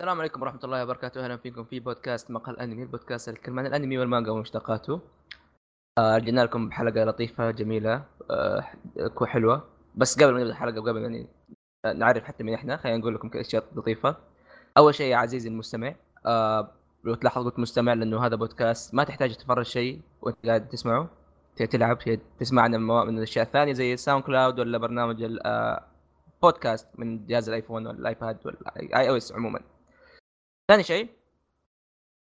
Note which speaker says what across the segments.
Speaker 1: السلام عليكم ورحمة الله وبركاته، أهلا فيكم في بودكاست مقهى الأنمي، البودكاست اللي عن الأنمي والمانجا ومشتقاته. آه، رجعنا لكم بحلقة لطيفة جميلة آه، حلوة، بس قبل ما نبدأ الحلقة وقبل يعني نعرف حتى من إحنا، خلينا نقول لكم أشياء لطيفة. أول شيء يا عزيزي المستمع، آه، لو تلاحظ قلت مستمع لأنه هذا بودكاست ما تحتاج تفرج شيء وأنت قاعد تسمعه، تلعب تسمع عن من الأشياء الثانية زي SoundCloud ولا برنامج البودكاست من جهاز الأيفون ولا الايباد ولا iOS عموما. ثاني شيء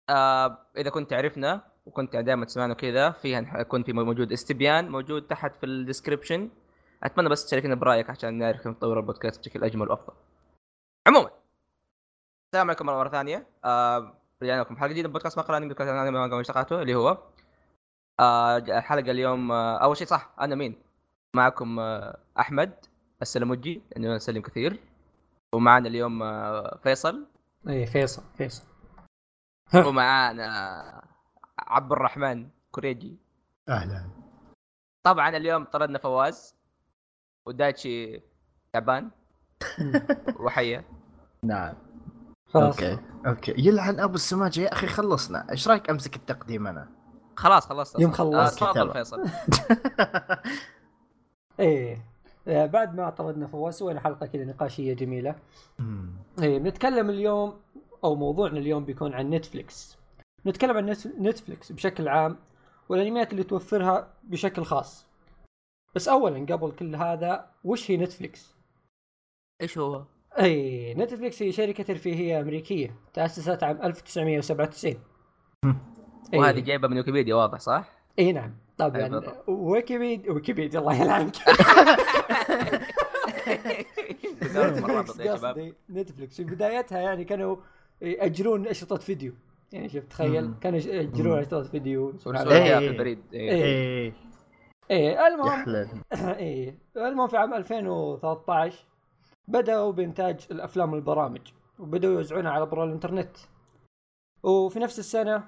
Speaker 1: آه إذا كنت تعرفنا وكنت دائما تسمعنا كذا فيها يكون في موجود استبيان موجود تحت في ال description أتمنى بس تشاركنا برأيك عشان نعرف كيف نطور البودكاست بشكل أجمل وأفضل. عموما السلام عليكم مرة ثانية. آه رجعنا لكم حلقة جديدة من بودكاست مقهى الأنمي بودكاست أنمي واشتقاته اللي هو آه الحلقة اليوم آه أول شيء صح أنا مين؟ معكم آه أحمد السلموجي انه نسلم كثير. ومعنا اليوم آه فيصل.
Speaker 2: إيه فيصل فيصل.
Speaker 1: ومعانا عبد الرحمن كوريجي.
Speaker 3: أهلا.
Speaker 1: طبعا اليوم طردنا فواز ودايتشي تعبان. وحية.
Speaker 3: نعم. خلاص. أوكي أوكي. يلعن أبو السماجة. يا أخي خلصنا. إيش رأيك أمسك التقديم أنا؟
Speaker 1: خلاص خلصت.
Speaker 2: يوم خلصت.
Speaker 1: آه تفضل فيصل.
Speaker 2: إيه. بعد ما طردنا فواز سوينا حلقة كذا نقاشية جميلة. إيه بنتكلم اليوم أو موضوعنا اليوم بيكون عن نتفليكس. نتكلم عن نتفليكس بشكل عام والانميات اللي توفرها بشكل خاص. بس اولا قبل كل هذا وش هي نتفليكس؟
Speaker 1: إيش هو؟
Speaker 2: اي نتفليكس هي شركة ترفيهية أمريكية تأسست عام 1997
Speaker 1: وهذه جايبة من ويكيبيديا واضح صح؟
Speaker 2: إي نعم. طبعا ويكيبيديا ويكيبيديا الله يلعنك. قصدي نتفلكس في بدايتها يعني كانوا ياجرون أشرطة فيديو. يعني شوف تخيل كانوا ياجرون أشرطة فيديو.
Speaker 1: في البريد.
Speaker 2: إيه. إيه. المهم إيه. المهم في عام 2013 بدأوا بإنتاج الأفلام والبرامج وبدأوا يوزعونها على برا الإنترنت. وفي نفس السنة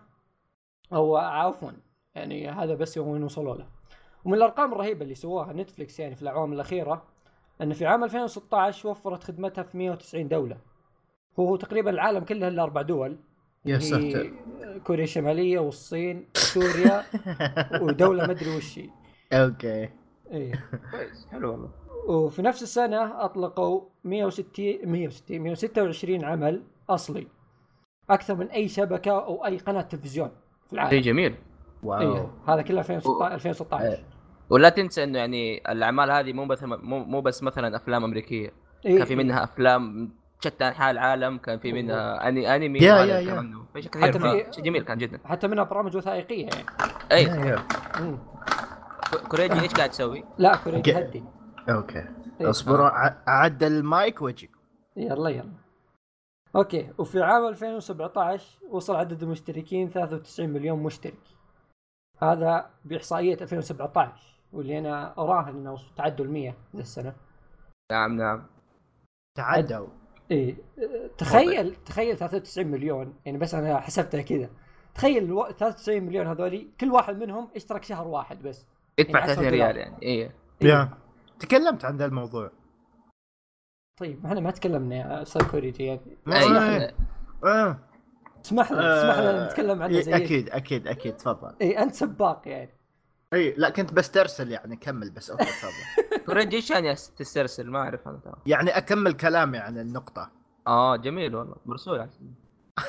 Speaker 2: أو عفوا يعني هذا بس يوم وصلوا له. ومن الأرقام الرهيبة اللي سووها نتفلكس يعني في الأعوام الأخيرة أن في عام 2016 وفرت خدمتها في 190 دولة. هو تقريبا العالم كله إلا أربع دول.
Speaker 3: يا ساتر.
Speaker 2: كوريا الشمالية والصين سوريا ودولة ما أدري وش هي.
Speaker 3: أوكي.
Speaker 2: إيه.
Speaker 1: كويس. حلو والله.
Speaker 2: وفي نفس السنة أطلقوا 160 160 126 عمل أصلي. أكثر من أي شبكة أو أي قناة تلفزيون في العالم.
Speaker 1: شيء جميل.
Speaker 2: واو. إيه. هذا كله 2016 2016
Speaker 1: ولا تنسى إنه يعني الأعمال هذه مو بس مو بس مثلا أفلام أمريكية. إيه. كان في منها أفلام شتى انحاء العالم كان في منها اني أنمي
Speaker 3: يا يا يا.
Speaker 1: حتى في شيء جميل كان جدا.
Speaker 2: حتى منها برامج وثائقية يعني.
Speaker 1: اي كوريجي إيش قاعد تسوي؟
Speaker 2: لا كوريجي هدي
Speaker 3: أوكي. إيه. اصبر اعدل المايك واجي
Speaker 2: يلا يلا. أوكي. وفي عام 2017 وصل عدد المشتركين 93 مليون مشترك. هذا بإحصائية 2017 واللي أنا اراهن إنه تعدوا ال 100 ذا السنة.
Speaker 1: نعم نعم.
Speaker 3: تعدوا.
Speaker 2: إيه تخيل تخيل 93 مليون يعني بس أنا حسبتها كذا. تخيل 93 مليون هذولي كل واحد منهم اشترك شهر واحد بس.
Speaker 1: يدفع يعني 30 ريال يعني إيه
Speaker 3: يا. تكلمت عن ذا الموضوع.
Speaker 2: طيب إحنا ما تكلمنا يا أستاذ كوريجي يعني.
Speaker 3: آه.
Speaker 2: اسمح لنا اسمح لنا نتكلم عنه زي
Speaker 3: أكيد أكيد أكيد تفضل.
Speaker 2: اي أنت سباق يعني.
Speaker 3: إي لا كنت بس ترسل يعني كمل بس أوكي تفضل.
Speaker 1: كوريجي إيش يعني تسترسل؟ ما أعرف أنا ترى.
Speaker 3: يعني أكمل كلامي عن النقطة.
Speaker 1: آه جميل والله. مرسول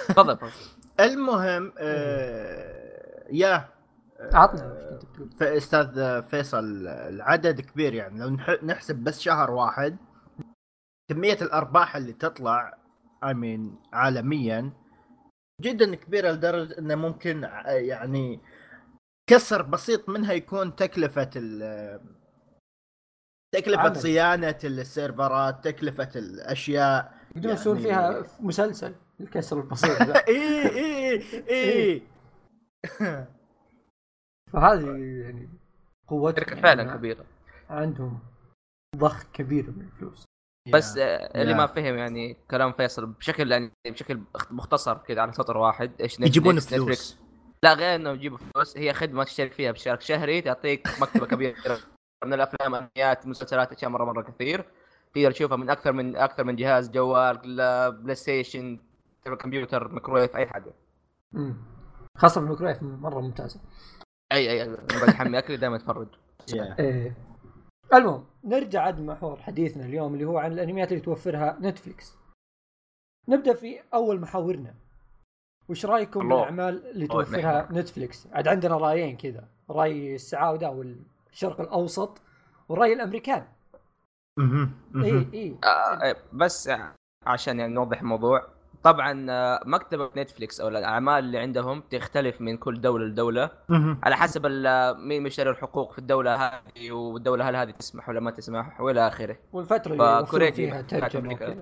Speaker 1: تفضل
Speaker 3: المهم آه يا
Speaker 2: عطنا
Speaker 3: أستاذ فيصل العدد كبير يعني. لو نحسب بس شهر واحد كمية الأرباح اللي تطلع امين عالميا جدا كبيره لدرجة إنه ممكن يعني كسر بسيط منها يكون تكلفة تكلفة عمل. صيانة السيرفرات، تكلفة الأشياء
Speaker 2: يقدرون يعني... يسوون فيها مسلسل الكسر البسيط
Speaker 3: ذا إي إي. إي.
Speaker 2: فهذه يعني قوتهم
Speaker 1: شركة فعلا يعني كبيرة.
Speaker 2: عندهم ضخ كبير من الفلوس.
Speaker 1: بس yeah. اللي yeah. ما فهم يعني كلام فيصل بشكل يعني بشكل مختصر كذا على سطر واحد إيش
Speaker 3: يجيبون فلوس.
Speaker 1: لا غير إنه يجيبوا فلوس. هي خدمة تشترك فيها باشتراك شهري تعطيك مكتبة كبيرة من الأفلام انميات مسلسلات أشياء مره مرة كثير. تقدر تشوفها من أكثر من أكثر من جهاز جوال بلاي ستيشن الكمبيوتر ميكرويف أي حاجة.
Speaker 2: امم خاصة في الميكرويف مرة ممتازة.
Speaker 1: اي اي بحمي أكلي دائما اتفرج
Speaker 2: إيه. المهم نرجع عاد محور حديثنا اليوم اللي هو عن الأنميات اللي توفرها نتفليكس نبدأ في أول محاورنا. وش رأيكم
Speaker 1: الله.
Speaker 2: بالأعمال اللي توفرها نتفليكس عاد عندنا رأيين كذا. رأي السعودة والشرق الأوسط والراي الأمريكان.
Speaker 3: مهم.
Speaker 2: اي اي
Speaker 1: آه، بس عشان يعني نوضح الموضوع طبعا آه، مكتبة نتفليكس أو الأعمال اللي عندهم تختلف من كل دولة
Speaker 3: لدولة.
Speaker 1: على حسب ال- مين مشتري الحقوق في الدولة هذه والدولة هل هذه تسمح ولا ما تسمح وإلى آخره.
Speaker 2: والفترة اللي
Speaker 1: فكوريجي
Speaker 2: فيها ترجمة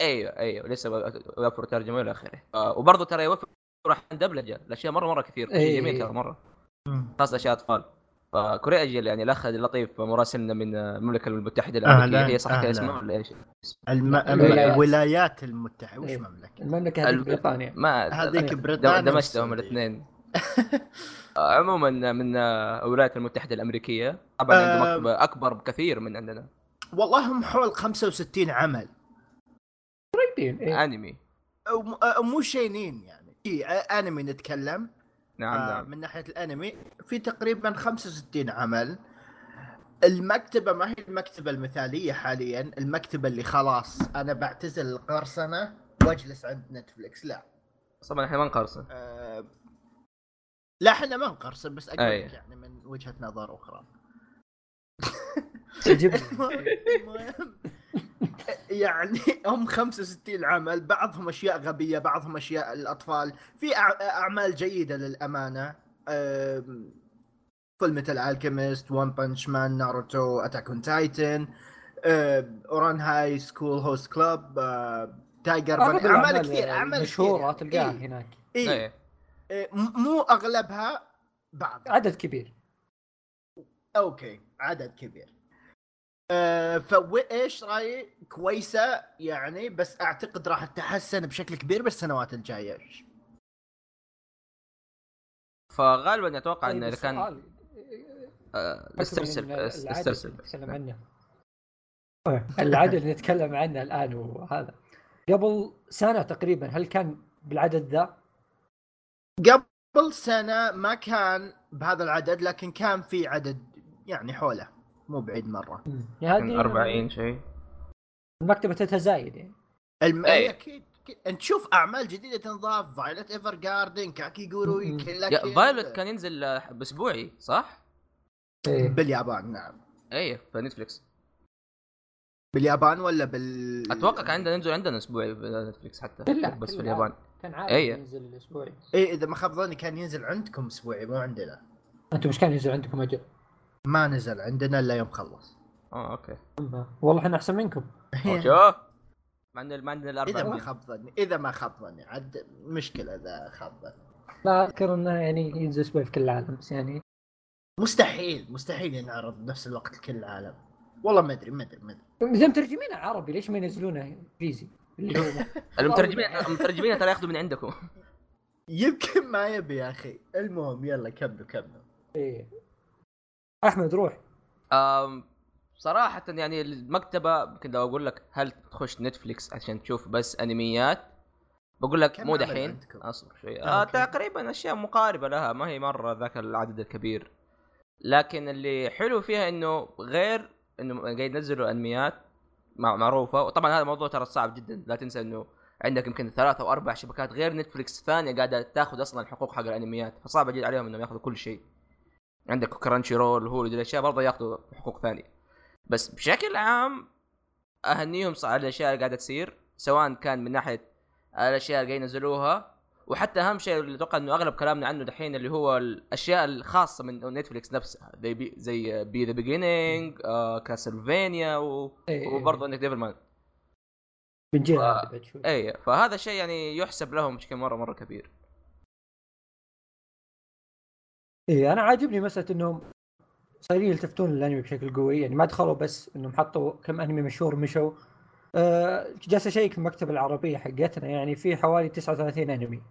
Speaker 1: أيوه أيوه لسه يوفر ترجمة وإلى آخره. آه، وبرضه ترى يوفر أحياناً دبلجه الأشياء مرة مرة كثير.
Speaker 2: إيه.
Speaker 1: شيء جميل ترى
Speaker 3: مرة.
Speaker 1: خاصة أشياء أطفال. فكوريا أجل يعني الأخ اللطيف مراسلنا من المملكة المتحدة الأمريكية
Speaker 3: أهلاً،
Speaker 1: هي صح كذا
Speaker 3: أهلاً.
Speaker 1: اسمها ولا إيش؟
Speaker 3: الم...
Speaker 2: الولايات.
Speaker 3: المتحدة وش
Speaker 2: إيه.
Speaker 3: مملكة؟
Speaker 2: المملكة هذه بريطانيا
Speaker 1: ما
Speaker 3: هذيك بريطانيا
Speaker 1: دمجتهم. الاثنين عموما من آه، الولايات المتحدة الأمريكية طبعا
Speaker 3: آه.
Speaker 1: عنده مكتبه أكبر بكثير من عندنا
Speaker 3: والله هم حول 65 عمل
Speaker 2: قريبين إيه.
Speaker 3: أنمي مو شينين يعني في أنمي نتكلم
Speaker 1: نعم
Speaker 3: آه
Speaker 1: نعم.
Speaker 3: من ناحية الأنمي في تقريبا 65 عمل. المكتبة ما هي المكتبة المثالية حاليا؟ المكتبة اللي خلاص أنا بعتزل القرصنة واجلس عند نتفليكس لا.
Speaker 1: طبعا إحنا ما نقرصن.
Speaker 3: آه لا إحنا ما نقرصن بس
Speaker 1: أقول.
Speaker 3: لك يعني من وجهة نظر
Speaker 2: أخرى.
Speaker 3: المهم يعني هم 65 عمل بعضهم أشياء غبية بعضهم أشياء الأطفال في أعمال جيدة للأمانة Fullmetal Alchemist One Punch Man ناروتو Attack on Titan Ouran High School Host Club تايجر
Speaker 2: أعمال
Speaker 3: كثير
Speaker 2: أعمال
Speaker 3: مشهورة.
Speaker 2: تلقاها
Speaker 3: إيه.
Speaker 2: هناك
Speaker 3: إيه.
Speaker 1: إيه
Speaker 3: إيه. م- مو أغلبها بعض
Speaker 2: عدد كبير
Speaker 3: أوكي عدد كبير أه فايش رايي كويسة يعني بس أعتقد راح تتحسن بشكل كبير بالسنوات الجاية.
Speaker 1: فغالبا أتوقع انه
Speaker 2: طيب
Speaker 1: إذا كان
Speaker 2: السؤال-
Speaker 1: آه، استرسل استرسل
Speaker 2: اللي نتكلم عنه. العدد اللي نتكلم عنه الآن وهذا قبل سنة تقريبا هل كان بالعدد ذا؟
Speaker 3: قبل سنة ما كان بهذا العدد لكن كان في عدد يعني حوله. مو بعيد مرة
Speaker 2: يعني هذه
Speaker 1: 40 شيء
Speaker 2: المكتبة تتزايد يعني
Speaker 3: الم...
Speaker 1: أي.
Speaker 3: أي أكيد أكيد. أنت تشوف أعمال جديدة تنضاف Violet Evergarden كاكي جوروي
Speaker 2: م- م.
Speaker 3: Kill
Speaker 1: la
Speaker 3: Kill.
Speaker 1: Violet كان ينزل آه، بأسبوعي صح؟
Speaker 2: إيه.
Speaker 3: باليابان نعم
Speaker 1: إيه في نتفلكس
Speaker 3: باليابان ولا بال
Speaker 1: أتوقع كان عندنا ينزل عندنا أسبوعي في نتفلكس حتى
Speaker 2: كلها
Speaker 1: بس في. اليابان
Speaker 2: كان عادي
Speaker 1: إيه.
Speaker 2: ينزل الأسبوعي
Speaker 3: إيه إذا ما خاب ظني كان ينزل عندكم أسبوعي مو عندنا
Speaker 2: أنتم مش كان ينزل عندكم أجل
Speaker 3: ما نزل عندنا إلا يوم خلص.
Speaker 1: آه أوكي.
Speaker 2: والله إحنا أحسن منكم.
Speaker 1: شوف ما عندنا ما عندنا
Speaker 3: إذا ما
Speaker 1: الاربع
Speaker 3: خاب ظني إذا ما خاب ظني عاد مشكلة إذا خاب ظني.
Speaker 2: لا أذكر إنه يعني ينزل اسبوعي في كل العالم بس يعني
Speaker 3: مستحيل مستحيل ينعرض بنفس الوقت لكل العالم. والله ما أدري ما أدري ما أدري.
Speaker 2: إذا مترجمينه عربي ليش ما ينزلونه إنجليزي؟
Speaker 1: المترجمين المترجمين ترى ياخذوا من عندكم.
Speaker 3: يمكن ما يبي يا أخي. المهم يلا كملوا كملوا.
Speaker 2: إيه. أحمد روح.
Speaker 1: آم، صراحة يعني المكتبة يمكن لو أقول لك هل تخش نتفليكس عشان تشوف بس أنميات؟ بقول لك مو دحين؟ اصبر شوي. آه
Speaker 3: أوكي.
Speaker 1: تقريبا أشياء مقاربة لها ما هي مرة ذاك العدد الكبير. لكن اللي حلو فيها إنه غير إنه قاعد ينزلوا أنميات مع- معروفة. وطبعا هذا الموضوع ترى صعب جدا. لا تنسى إنه عندك يمكن ثلاث أو أربع شبكات غير نتفليكس ثانية قاعدة تاخذ أصلا الحقوق حق الأنميات. فصعب جدا عليهم إنهم ياخذوا كل شيء. عندك Crunchyroll دي الأشياء برضه ياخذوا حقوق ثانية. بس بشكل عام أهنيهم على الأشياء اللي قاعدة تصير سواء كان من ناحية الأشياء اللي قاعد ينزلوها وحتى أهم شيء اللي أتوقع إنه أغلب كلامنا عنه دحين اللي هو الأشياء الخاصة من نتفليكس نفسها زي B زي B: The Beginning Castlevania و... وبرضه عندك Devil
Speaker 2: بنجي
Speaker 1: آه،
Speaker 2: بعد شوي.
Speaker 1: اي فهذا شيء يعني يحسب لهم بشكل مرة مرة كبير.
Speaker 2: إيه أنا عاجبني مساله إنهم صايرين يلتفتون للأنمي بشكل قوي يعني ما دخلوا بس إنهم حطوا كم أنمي مشهور مشوا. أه جالس اشيك في المكتبة العربية حقتنا يعني في حوالي 39 أنمي.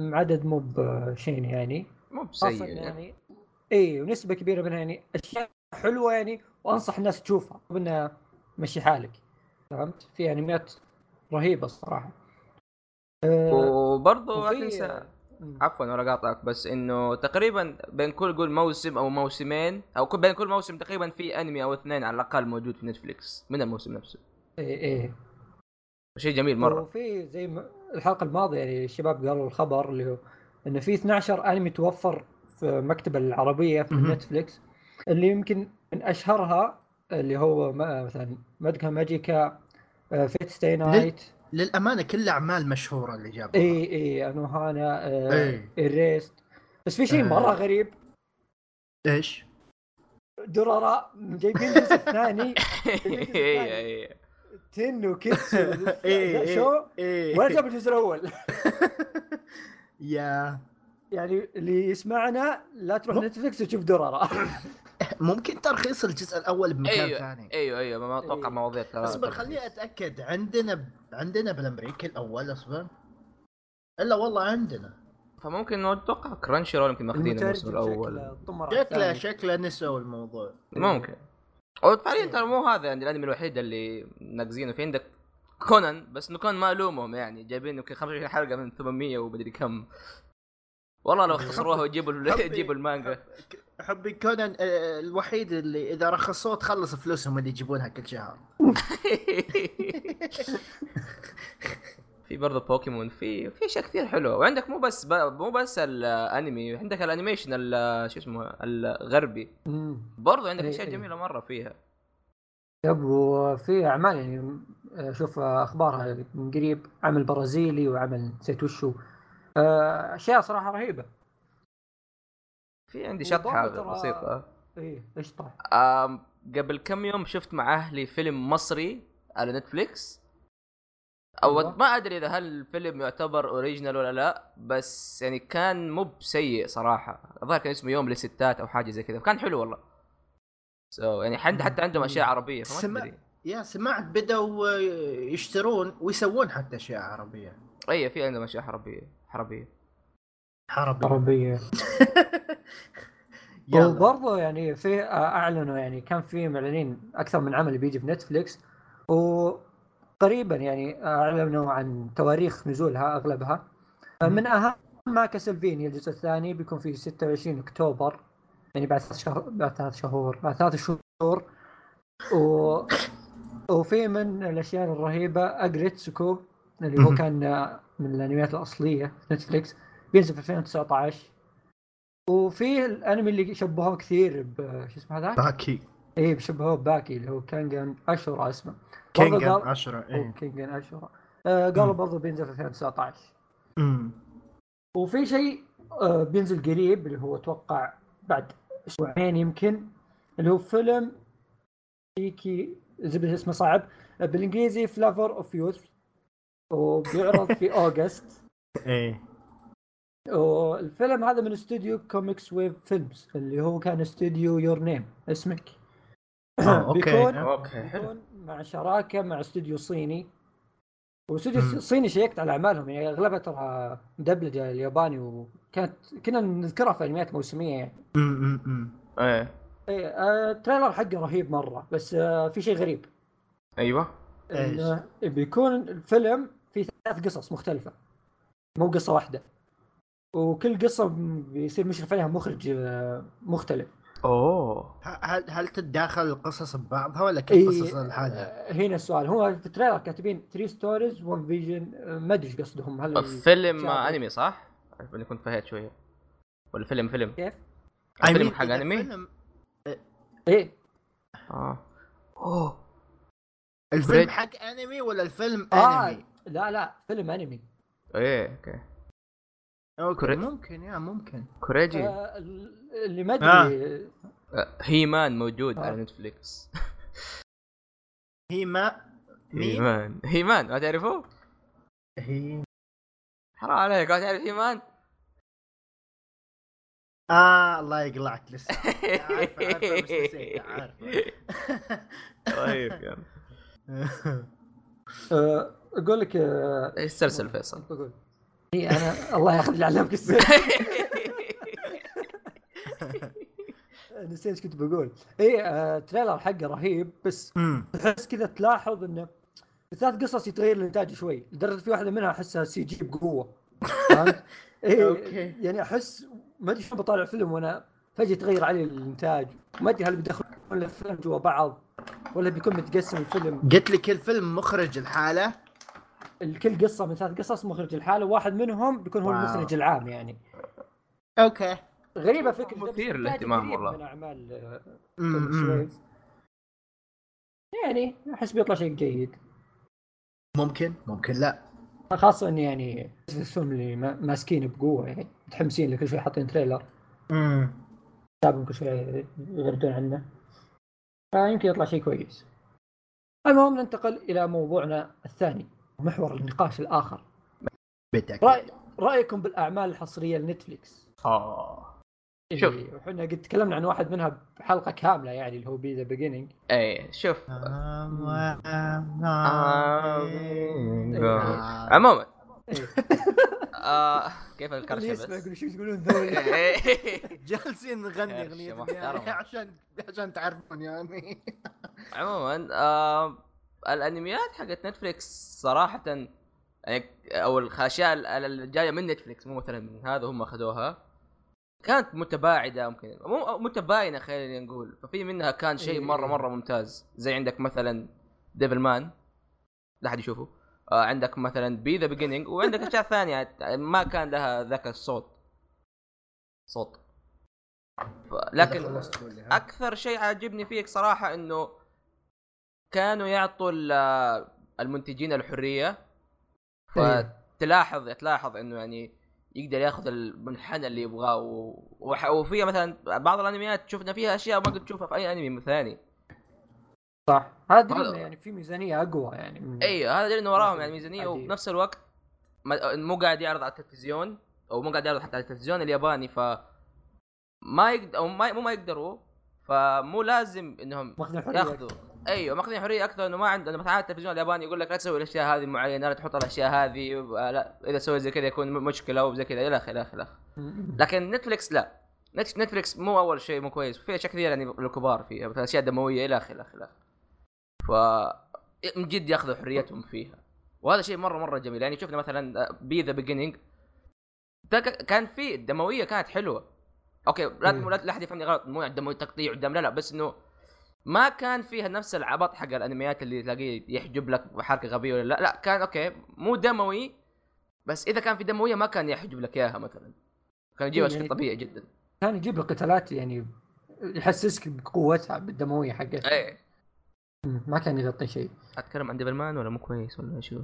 Speaker 2: عدد مو بشين يعني.
Speaker 1: مو بسيء يعني.
Speaker 2: يعني اي ونسبة كبيرة منها يعني أشياء حلوة يعني وأنصح الناس تشوفها انها مشي حالك. فهمت؟ في أنميات رهيبة الصراحة. آه،
Speaker 1: وبرضه
Speaker 2: وفي-
Speaker 1: تنسى. عفوا ولا قاطعك بس إنه تقريبا بين كل قول موسم أو موسمين أو كل- بين كل موسم تقريبا في أنمي أو اثنين على الأقل موجود في نتفليكس من الموسم نفسه.
Speaker 2: إيه إيه.
Speaker 1: شيء جميل مرة.
Speaker 2: وفي زي ما الحلقة الماضية يعني الشباب قالوا الخبر اللي هو إنه في 12 أنمي توفر في المكتبه العربية في. نتفليكس اللي يمكن من أشهرها اللي هو مثلا مادوكا ماجيكا آه، فيت ستاي نايت.
Speaker 3: للأمانة كلها اعمال مشهورة اللي جابها
Speaker 2: اي اي انوهانا آه،
Speaker 3: إيه.
Speaker 2: ال rest بس في شيء
Speaker 3: آه.
Speaker 2: مرة غريب.
Speaker 3: إيش؟
Speaker 2: درارا جايبين الجزء الثاني
Speaker 1: اي اي
Speaker 2: تن وكيتسو شو؟
Speaker 3: إيه.
Speaker 2: ولا جاب الجزء الأول.
Speaker 3: يا.
Speaker 2: يعني اللي يسمعنا لا تروح نتفلكس وتشوف درارا
Speaker 3: ممكن ترخيص الجزء الأول بمكان
Speaker 1: أيوه
Speaker 3: ثاني.
Speaker 1: أيوه أيوه ما أتوقع
Speaker 2: إيه.
Speaker 1: مواضيع ترى
Speaker 3: اصبر خليني أتأكد عندنا ب... عندنا بالأمريكي الأول اصبر إلا والله عندنا.
Speaker 1: فممكن أتوقع كرانشي رول يمكن ماخذين الموسم الأول.
Speaker 2: شكله
Speaker 3: شكله نسوا الموضوع.
Speaker 1: ممكن. وفعليا ترى مو هذا يعني الأنمي الوحيد اللي ناقزينه في عندك كونان بس إنه كون ما الومهم يعني. جايبين يمكن 25 حلقة من 800 ومدري كم. والله لو اختصروها ويجيبوا ال-
Speaker 3: حبي-
Speaker 1: يجيبوا المانجا.
Speaker 3: حبي كونان الوحيد اللي إذا رخصوه تخلص فلوسهم اللي يجيبونها كل شهر.
Speaker 1: في برضه بوكيمون في في أشياء كثير حلوة. وعندك مو بس ب... مو بس الأنمي عندك ال animation ال- شو اسمه الغربي. برضه عندك
Speaker 2: إيه،
Speaker 1: أشياء
Speaker 2: إيه.
Speaker 1: جميلة مرة فيها.
Speaker 2: yep وفي أعمال يعني أشوف أخبارها من قريب. عمل برازيلي وعمل نسيت وشو. آه، أشياء صراحة رهيبة.
Speaker 1: في عندي شطحه بسيطه
Speaker 2: إيه قشطه
Speaker 1: آم قبل كم يوم شفت مع أهلي فيلم مصري على نتفليكس. أو
Speaker 2: أيوة.
Speaker 1: ما أدري إذا هل الفيلم يعتبر original ولا لا بس يعني كان مو بسيء صراحة. الظاهر كان اسمه يوم للستات أو حاجة زي كذا. كان حلو والله. so يعني حتى حتى عندهم أشياء عربية فما
Speaker 3: سمع-
Speaker 1: تدري
Speaker 3: yeah سمعت بدأوا آه، يشترون ويسوون حتى أشياء عربية.
Speaker 1: اي في عندهم أشياء عربيه عربيه
Speaker 3: عربيه
Speaker 2: وبرضه يعني في أعلنوا يعني كان في معلنين أكثر من عمل بيجي في نتفليكس وقريبا يعني أعلنوا عن تواريخ نزولها أغلبها. من اهمها كاسلفينيا الجزء الثاني بيكون في 26 أكتوبر يعني بعد ثلاث شهور بعد ثلاث شهور بعد ثلاث شهور. و... وفي من الأشياء الرهيبة اغريتسوكو اللي هو. كان من الأنميات الأصلية في نتفليكس بينزل في 2019 وفي الانمي اللي شبهوه كثير ب شو اسمه هذاك؟
Speaker 3: باكي.
Speaker 2: اي بشبهوه بباكي اللي هو كانجان اشورا اسمه. قال-
Speaker 3: عشرة
Speaker 2: أو
Speaker 3: إيه.
Speaker 2: كينجان اشورا آه قالوا. برضه بينزل في 2019
Speaker 3: أمم.
Speaker 2: وفي شيء آه بينزل قريب اللي هو أتوقع بعد أسبوعين يمكن اللي هو فيلم كيكي زبدة اسمه صعب بالإنجليزي فليفرز اوف يوث وبيعرض في August.
Speaker 3: إيه.
Speaker 2: والفيلم هذا من استوديو كوميكس ويب فيلمز اللي هو كان استوديو يور نيم اسمك
Speaker 3: آه، okay.
Speaker 2: بيكون
Speaker 1: okay حلو
Speaker 2: بيكون مع شراكة مع استوديو صيني واستوديو. صيني شيكت على أعمالهم يعني أغلبها ترى مدبلجه الياباني وكانت كنا نذكرها في أنميات موسمية يعني
Speaker 3: أمم، أمم.
Speaker 1: إيه
Speaker 2: إيه آه، ال trailer حقه رهيب مرة بس آه، في شيء غريب
Speaker 3: أيوه؟
Speaker 2: إنه بيكون الفيلم في ثلاث قصص مختلفة مو قصة واحدة وكل قصة بيصير مشرف عليها مخرج آه، مختلف
Speaker 3: أوه هل هل تتداخل القصص ببعضها ولا كل
Speaker 2: إيه،
Speaker 3: قصص لحالها؟
Speaker 2: آه، هنا السؤال هو في التريلر كاتبين 3 ستوريز 1 فيجن ما أدري إيش قصدهم هل
Speaker 1: فيلم
Speaker 2: شابه.
Speaker 1: أنمي صح؟ إني كنت فهيت شوية ولا فيلم فيلم
Speaker 2: كيف؟
Speaker 3: I
Speaker 1: فيلم
Speaker 3: mean
Speaker 1: حق أنمي؟
Speaker 3: فيلم-
Speaker 2: إيه
Speaker 1: آه أوه
Speaker 3: الفيلم. حق أنمي ولا الفيلم
Speaker 2: آه
Speaker 3: أنمي؟
Speaker 2: لا لا فيلم أنمي
Speaker 1: إيه أوكي
Speaker 3: أوكي
Speaker 1: كوري-
Speaker 3: ممكن يا ممكن
Speaker 1: كوريجي
Speaker 2: آه ال- اللي ما
Speaker 3: آه.
Speaker 2: أدري
Speaker 1: آه، هيمان موجود
Speaker 2: آه.
Speaker 1: على نتفليكس
Speaker 3: هي ما مين؟
Speaker 1: هيمان هيمان ما تعرفوه؟
Speaker 3: هي
Speaker 1: حرام عليك ما تعرف هيمان؟
Speaker 3: آه الله يقلعك لسه عارفه عارفه بس نسيت عارفه
Speaker 1: طيب يا
Speaker 2: آه أقول لك
Speaker 1: إيش سلسل فيصل؟
Speaker 2: إيه أنا الله ياخذ اللي علمك السر نسيت إيش كنت بقول اي آه تريلر حقه رهيب بس. تحس كذا تلاحظ إنه بالذات قصص يتغير الإنتاج شوي لدرجة في واحدة منها أحسها سي جي بقوة فهمت؟ إيه
Speaker 3: أوكي.
Speaker 2: يعني أحس ما أدري شلون بطالع فيلم وأنا فجأة يتغير علي الإنتاج ما أدري هل بيدخلون الفيلم جوا بعض ولا بيكون متقسم الفيلم
Speaker 3: قلت لي كل فيلم مخرج لحاله
Speaker 2: لكل قصة من ثلاث قصص مخرج لحاله واحد منهم بيكون هو. المخرج العام يعني.
Speaker 3: okay.
Speaker 2: غريبة فكرة
Speaker 1: مثير للاهتمام والله.
Speaker 2: من أعمال آه،. يعني أحس بيطلع شيء جيد.
Speaker 3: ممكن؟ ممكن لا.
Speaker 2: خاصة إني يعني الفيلم اللي ما- ماسكين بقوة يعني متحمسين لكل شوي حاطين trailer.
Speaker 3: أمم.
Speaker 2: تابعوا كل شوي يغردون عنه. فيمكن يطلع شيء كويس. المهم ننتقل إلى موضوعنا الثاني. محور النقاش الآخر.
Speaker 3: بدك
Speaker 2: رأي رأيكم بالأعمال الحصرية لنتفليكس؟
Speaker 1: آه.
Speaker 2: اللي
Speaker 1: شوف.
Speaker 2: إحنا قد تكلمنا عن واحد منها بحلقة كاملة يعني اللي هو بي ذا بيجينينج
Speaker 1: اي شوف.
Speaker 3: آه.
Speaker 1: عموما. آه كيف
Speaker 2: الكرشة
Speaker 1: بس؟
Speaker 2: يقول شو تقولون ذول
Speaker 3: جالسين نغني. النهاية عشان عشان تعرفون يعني.
Speaker 1: عموما آه الانميات حقت نتفليكس صراحة يعني أو الأشياء ال- اللي جاية من نتفليكس مو مثلا من هذا هم أخذوها. كانت متباعدة ممكن مو متباينة خلينا نقول. ففي منها كان شيء
Speaker 2: إيه.
Speaker 1: مرة مرة ممتاز. زي عندك مثلا ديفل مان لا أحد يشوفه. آه عندك مثلا بي ذا بيجيننج وعندك أشياء ثانية. ما كان لها ذاك الصوت. صوت. ف- لكن؟ أكثر شيء عاجبني فيك صراحة إنه كانوا يعطوا ال- المنتجين الحرية.
Speaker 2: إيه.
Speaker 1: فتلاحظ تلاحظ إنه يعني يقدر ياخذ المنحنى اللي يبغاه. وفيها مثلا بعض الأنميات شفنا فيها أشياء ما قد تشوفها في أي أنمي ثاني.
Speaker 2: صح. هذا يعني في ميزانية أقوى يعني
Speaker 1: أيوه هذا دليل إنه وراهم يعني ميزانية.
Speaker 2: عادية.
Speaker 1: وبنفس الوقت ما- مو قاعد يعرض على التلفزيون أو مو قاعد يعرض حتى على التلفزيون الياباني ف ما يقدر أو ما مو ما يقدروا فمو لازم
Speaker 2: إنهم
Speaker 1: ياخذوا. أيوه ماخذين حرية أكثر إنه ما عندنا مثلا التلفزيون الياباني يقول لك لا تسوي الأشياء هذه معينه لا تحط الأشياء هذه آه، لا إذا سويت زي كذا يكون مشكلة وزي كذا إلى آخره إلى
Speaker 2: آخره
Speaker 1: لكن نتفلكس لا. نت- نتفلكس مو أول شيء مو كويس. في أشياء كثيرة يعني للكبار فيها مثلا أشياء دموية إلى آخره إلى آخره ف من جد يأخذوا حريتهم فيها. وهذا شيء مرة مرة جميل. يعني شفنا مثلا B The ك- كان في الدمويه كانت حلوة. أوكي لا
Speaker 2: مم.
Speaker 1: لا احد يفهمني غلط. مو دموي تقطيع قدام لا لا بس إنه ما كان فيها نفس العبط حق الأنميات اللي تلاقيه يحجب لك حركة غبية ولا لا. لا كان أوكي مو دموي بس إذا كان في دموية ما كان يحجب لك إياها مثلا. كان يجيبها
Speaker 2: يعني-
Speaker 1: بشكل طبيعي جدا.
Speaker 2: كان يجيب لك قتالات يعني يحسسك بقوتها بالدموية حقتها. إيه. ما كان يغطي شيء.
Speaker 1: أتكلم عن ديفل مان ولا مو كويس ولا شو؟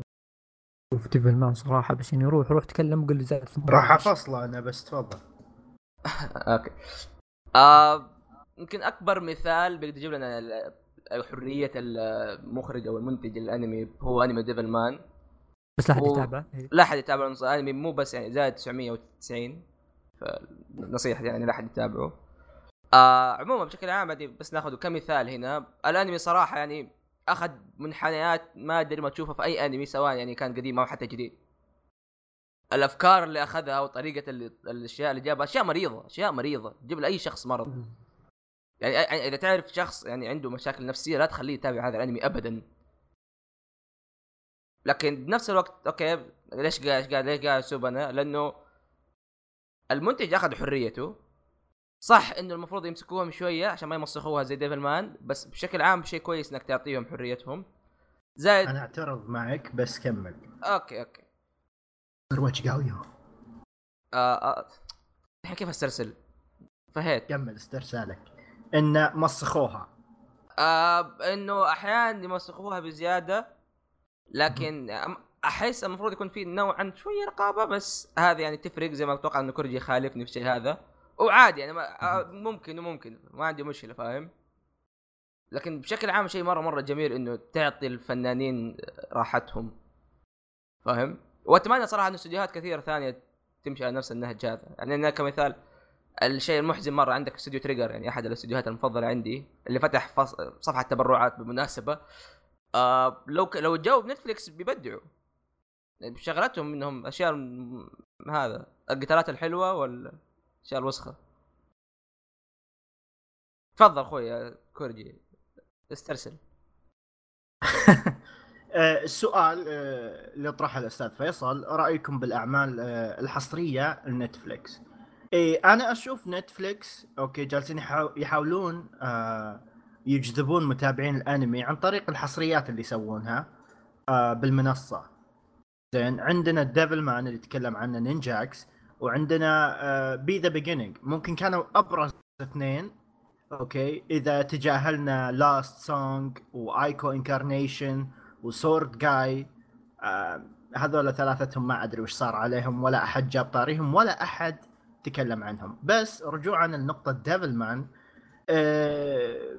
Speaker 2: شوف ديفل مان صراحة بس اني روح روح تكلم لي زاد.
Speaker 3: راح أفصله أنا بس تفضل.
Speaker 1: أوكي. آه يمكن أكبر مثال بيقدر يجيب لنا حرية المخرج أو المنتج الأنمي هو أنمي ديفل مان.
Speaker 2: بس لا احد يتابعه. إيه.
Speaker 1: لا احد يتابع نص أنمي مو بس يعني زائد 990 فنصيحة يعني لا احد يتابعه. آه عموما بشكل عام بس ناخذ كمثال هنا. الأنمي صراحة يعني أخذ منحنيات ما أدري ما تشوفها في أي أنمي سواء يعني كان قديم أو حتى جديد. الأفكار اللي أخذها وطريقة الأشياء اللي جابها أشياء مريضة أشياء مريضة تجيب لأي شخص مرض. يعني إذا تعرف شخص يعني عنده مشاكل نفسية لا تخليه يتابع هذا الأنمي ابدا. لكن بنفس الوقت أوكي ليش قاعد قاعد ليش قاعد أعصب أنا؟ لأنه المنتج أخذ حريته. صح إنه المفروض يمسكوهم شوية عشان ما يمسخوها زي ديفل مان بس بشكل عام شيء كويس إنك تعطيهم حريتهم. زائد
Speaker 3: أنا أعترض معك بس كمل.
Speaker 1: أوكي أوكي.
Speaker 3: وجه قوي.
Speaker 1: آه آه. كيف أسترسل؟ فهيت.
Speaker 3: كمل استرسالك. إن مسخوها.
Speaker 1: آه إنه أحيانا يمسخوها بزيادة لكن أحس المفروض يكون في نوعا شوية رقابة بس هذه يعني تفرق زي ما أتوقع إنه كورجي يخالفني في الشيء هذا. وعادي يعني آه ممكن وممكن ما عندي مشكلة فاهم؟ لكن بشكل عام شيء مره مرة جميل إنه تعطي الفنانين راحتهم فاهم؟ وأتمنى صراحة ان استديوهات كثيرة ثانية تمشي على نفس النهج هذا. يعني أنا كمثال الشيء المحزن مرة عندك استوديو تريجر يعني أحد الاستديوهات المفضلة عندي اللي فتح فص... صفحة تبرعات بالمناسبه آه لو ك... لو جو بنتفلكس بيبدعوا. يعني بشغلتهم إنهم أشياء هذا القتالات الحلوة والاشياء الوسخة. تفضل أخوي كورجي استرسل.
Speaker 3: آه، السؤال آه، اللي طرحه الأستاذ فيصل رأيكم بالأعمال آه، الحصرية لنتفليكس؟ اي أنا أشوف نتفليكس أوكي جالسين يحاو- يحاولون آه، يجذبون متابعين الأنمي عن طريق الحصريات اللي يسوونها آه، بالمنصة. زين عندنا ديفل مان اللي تكلم عنه نينجاكس وعندنا B The Beginning ممكن كانوا أبرز اثنين أوكي إذا تجاهلنا Last Song و Eiko Incarnation و Sword Gai هذول ثلاثتهم ما أدري وش صار عليهم ولا أحد جاب طاريهم ولا أحد تكلم عنهم بس رجوعا لنقطة ديفل مان آه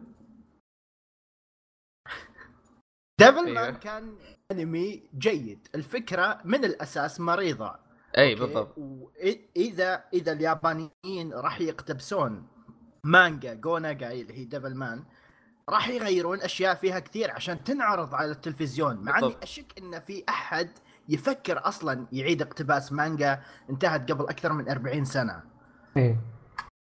Speaker 3: ديفل مان
Speaker 1: أيوه.
Speaker 3: كان أنمي جيد الفكرة من الأساس
Speaker 1: مريضة
Speaker 3: أي؟
Speaker 1: بالضبط
Speaker 3: واذا إذا اليابانيين راح يقتبسون مانجا جو ناجاي اللي هي ديفل مان راح يغيرون أشياء فيها كثير عشان تنعرض على التلفزيون مع
Speaker 1: إني.
Speaker 3: أشك إن في أحد يفكر أصلا يعيد اقتباس مانجا انتهت قبل أكثر من 40 سنة.
Speaker 2: إيه.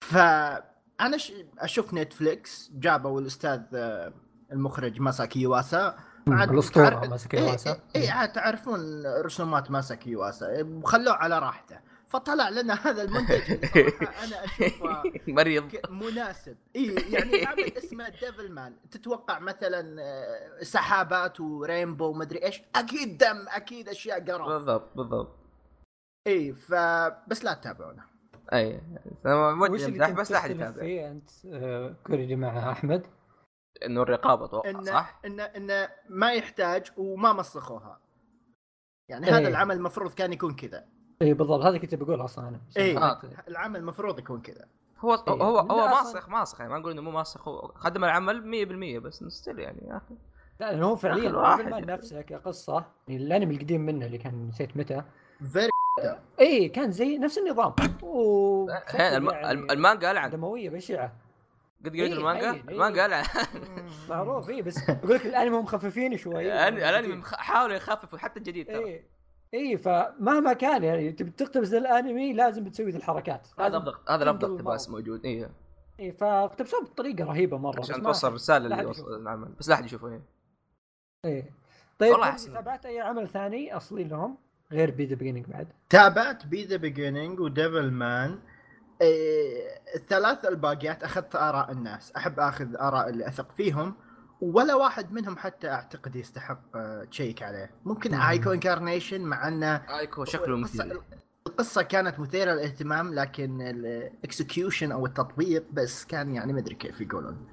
Speaker 3: فأنا ش... أشوف نتفليكس جابوا الأستاذ آه، المخرج ماساكي يواسا.
Speaker 2: الأسطورة
Speaker 3: تعرف- ماساكي
Speaker 2: يواسا
Speaker 3: اي عاد تعرفون رسومات ماساكي يواسا. وخلوه على راحته. فطلع لنا هذا المنتج أنا أشوفه
Speaker 1: مريض.
Speaker 3: مناسب. إي يعني عمل اسمه ديفل مان تتوقع مثلا آه، سحابات و rainbow مدري إيش؟ أكيد دم أكيد أشياء قرف.
Speaker 1: بالضبط بالضبط.
Speaker 3: إي فبس لا تتابعونه
Speaker 1: أي
Speaker 2: وش اللي
Speaker 1: بس لا
Speaker 2: أحد
Speaker 1: يتابع.
Speaker 2: أنت آه، كوريجي مع أحمد؟
Speaker 1: إنه الرقابة أتوقع
Speaker 3: انه
Speaker 1: صح؟
Speaker 3: انه انه ما يحتاج وما مسخوها يعني
Speaker 2: إيه.
Speaker 3: هذا العمل المفروض كان يكون كذا.
Speaker 2: اي بالضبط هذا كنت بقول أصلا أنا
Speaker 3: اي. العمل المفروض يكون كذا.
Speaker 1: هو
Speaker 2: إيه.
Speaker 1: هو هو ماسخ ماسخ يعني ما نقول إنه مو ماسخ هو خدم العمل 100% بس still يعني يا أخي.
Speaker 2: لا لأنه هو فعليا مان
Speaker 1: يعني.
Speaker 2: نفسه كقصة يعني الأنمي القديم منه اللي كان نسيت متى.
Speaker 3: very
Speaker 2: اي كان زي نفس النظام. و
Speaker 1: الم-
Speaker 2: يعني.
Speaker 1: الم- المانجا ألعن.
Speaker 2: دموية بشعة.
Speaker 1: قد قريت
Speaker 2: إيه،
Speaker 1: المانجا؟
Speaker 2: إيه.
Speaker 1: المانجا ألعن.
Speaker 2: معروف اي بس أقول لك الأنمي هم مخففين شوي.
Speaker 1: الانمي حاولوا يخففوا حتى الجديد ترى.
Speaker 2: اي فمهما كان يعني تبي تقتبس الأنمي لازم بتسوي ذي الحركات.
Speaker 1: هذا افضل هذا الافضل اقتباس. موجود اي
Speaker 2: اي فاقتبسوه بطريقة رهيبة مرة
Speaker 1: عشان توصل رساله
Speaker 2: لا
Speaker 1: اللي يوصل العمل. بس لا احد يشوفه إيه.
Speaker 2: إيه. طيب
Speaker 1: والله
Speaker 2: والله
Speaker 1: أحسن.
Speaker 2: تابعت أي عمل ثاني أصلي لهم غير B The Beginning بعد؟
Speaker 3: تابعت B The Beginning وديفل مان إيه الثلاث الباقيات أخذت آراء الناس. أحب آخذ آراء اللي أثق فيهم ولا واحد منهم حتى أعتقد يستحق آه، check عليه ممكن
Speaker 2: مم.
Speaker 3: Eiko Incarnation مع أنه
Speaker 1: ايكو شكله
Speaker 3: القصة-
Speaker 1: مثير
Speaker 3: القصة كانت مثيرة للاهتمام لكن ال execution أو التطبيق بس كان يعني ما أدري كيف يقولون.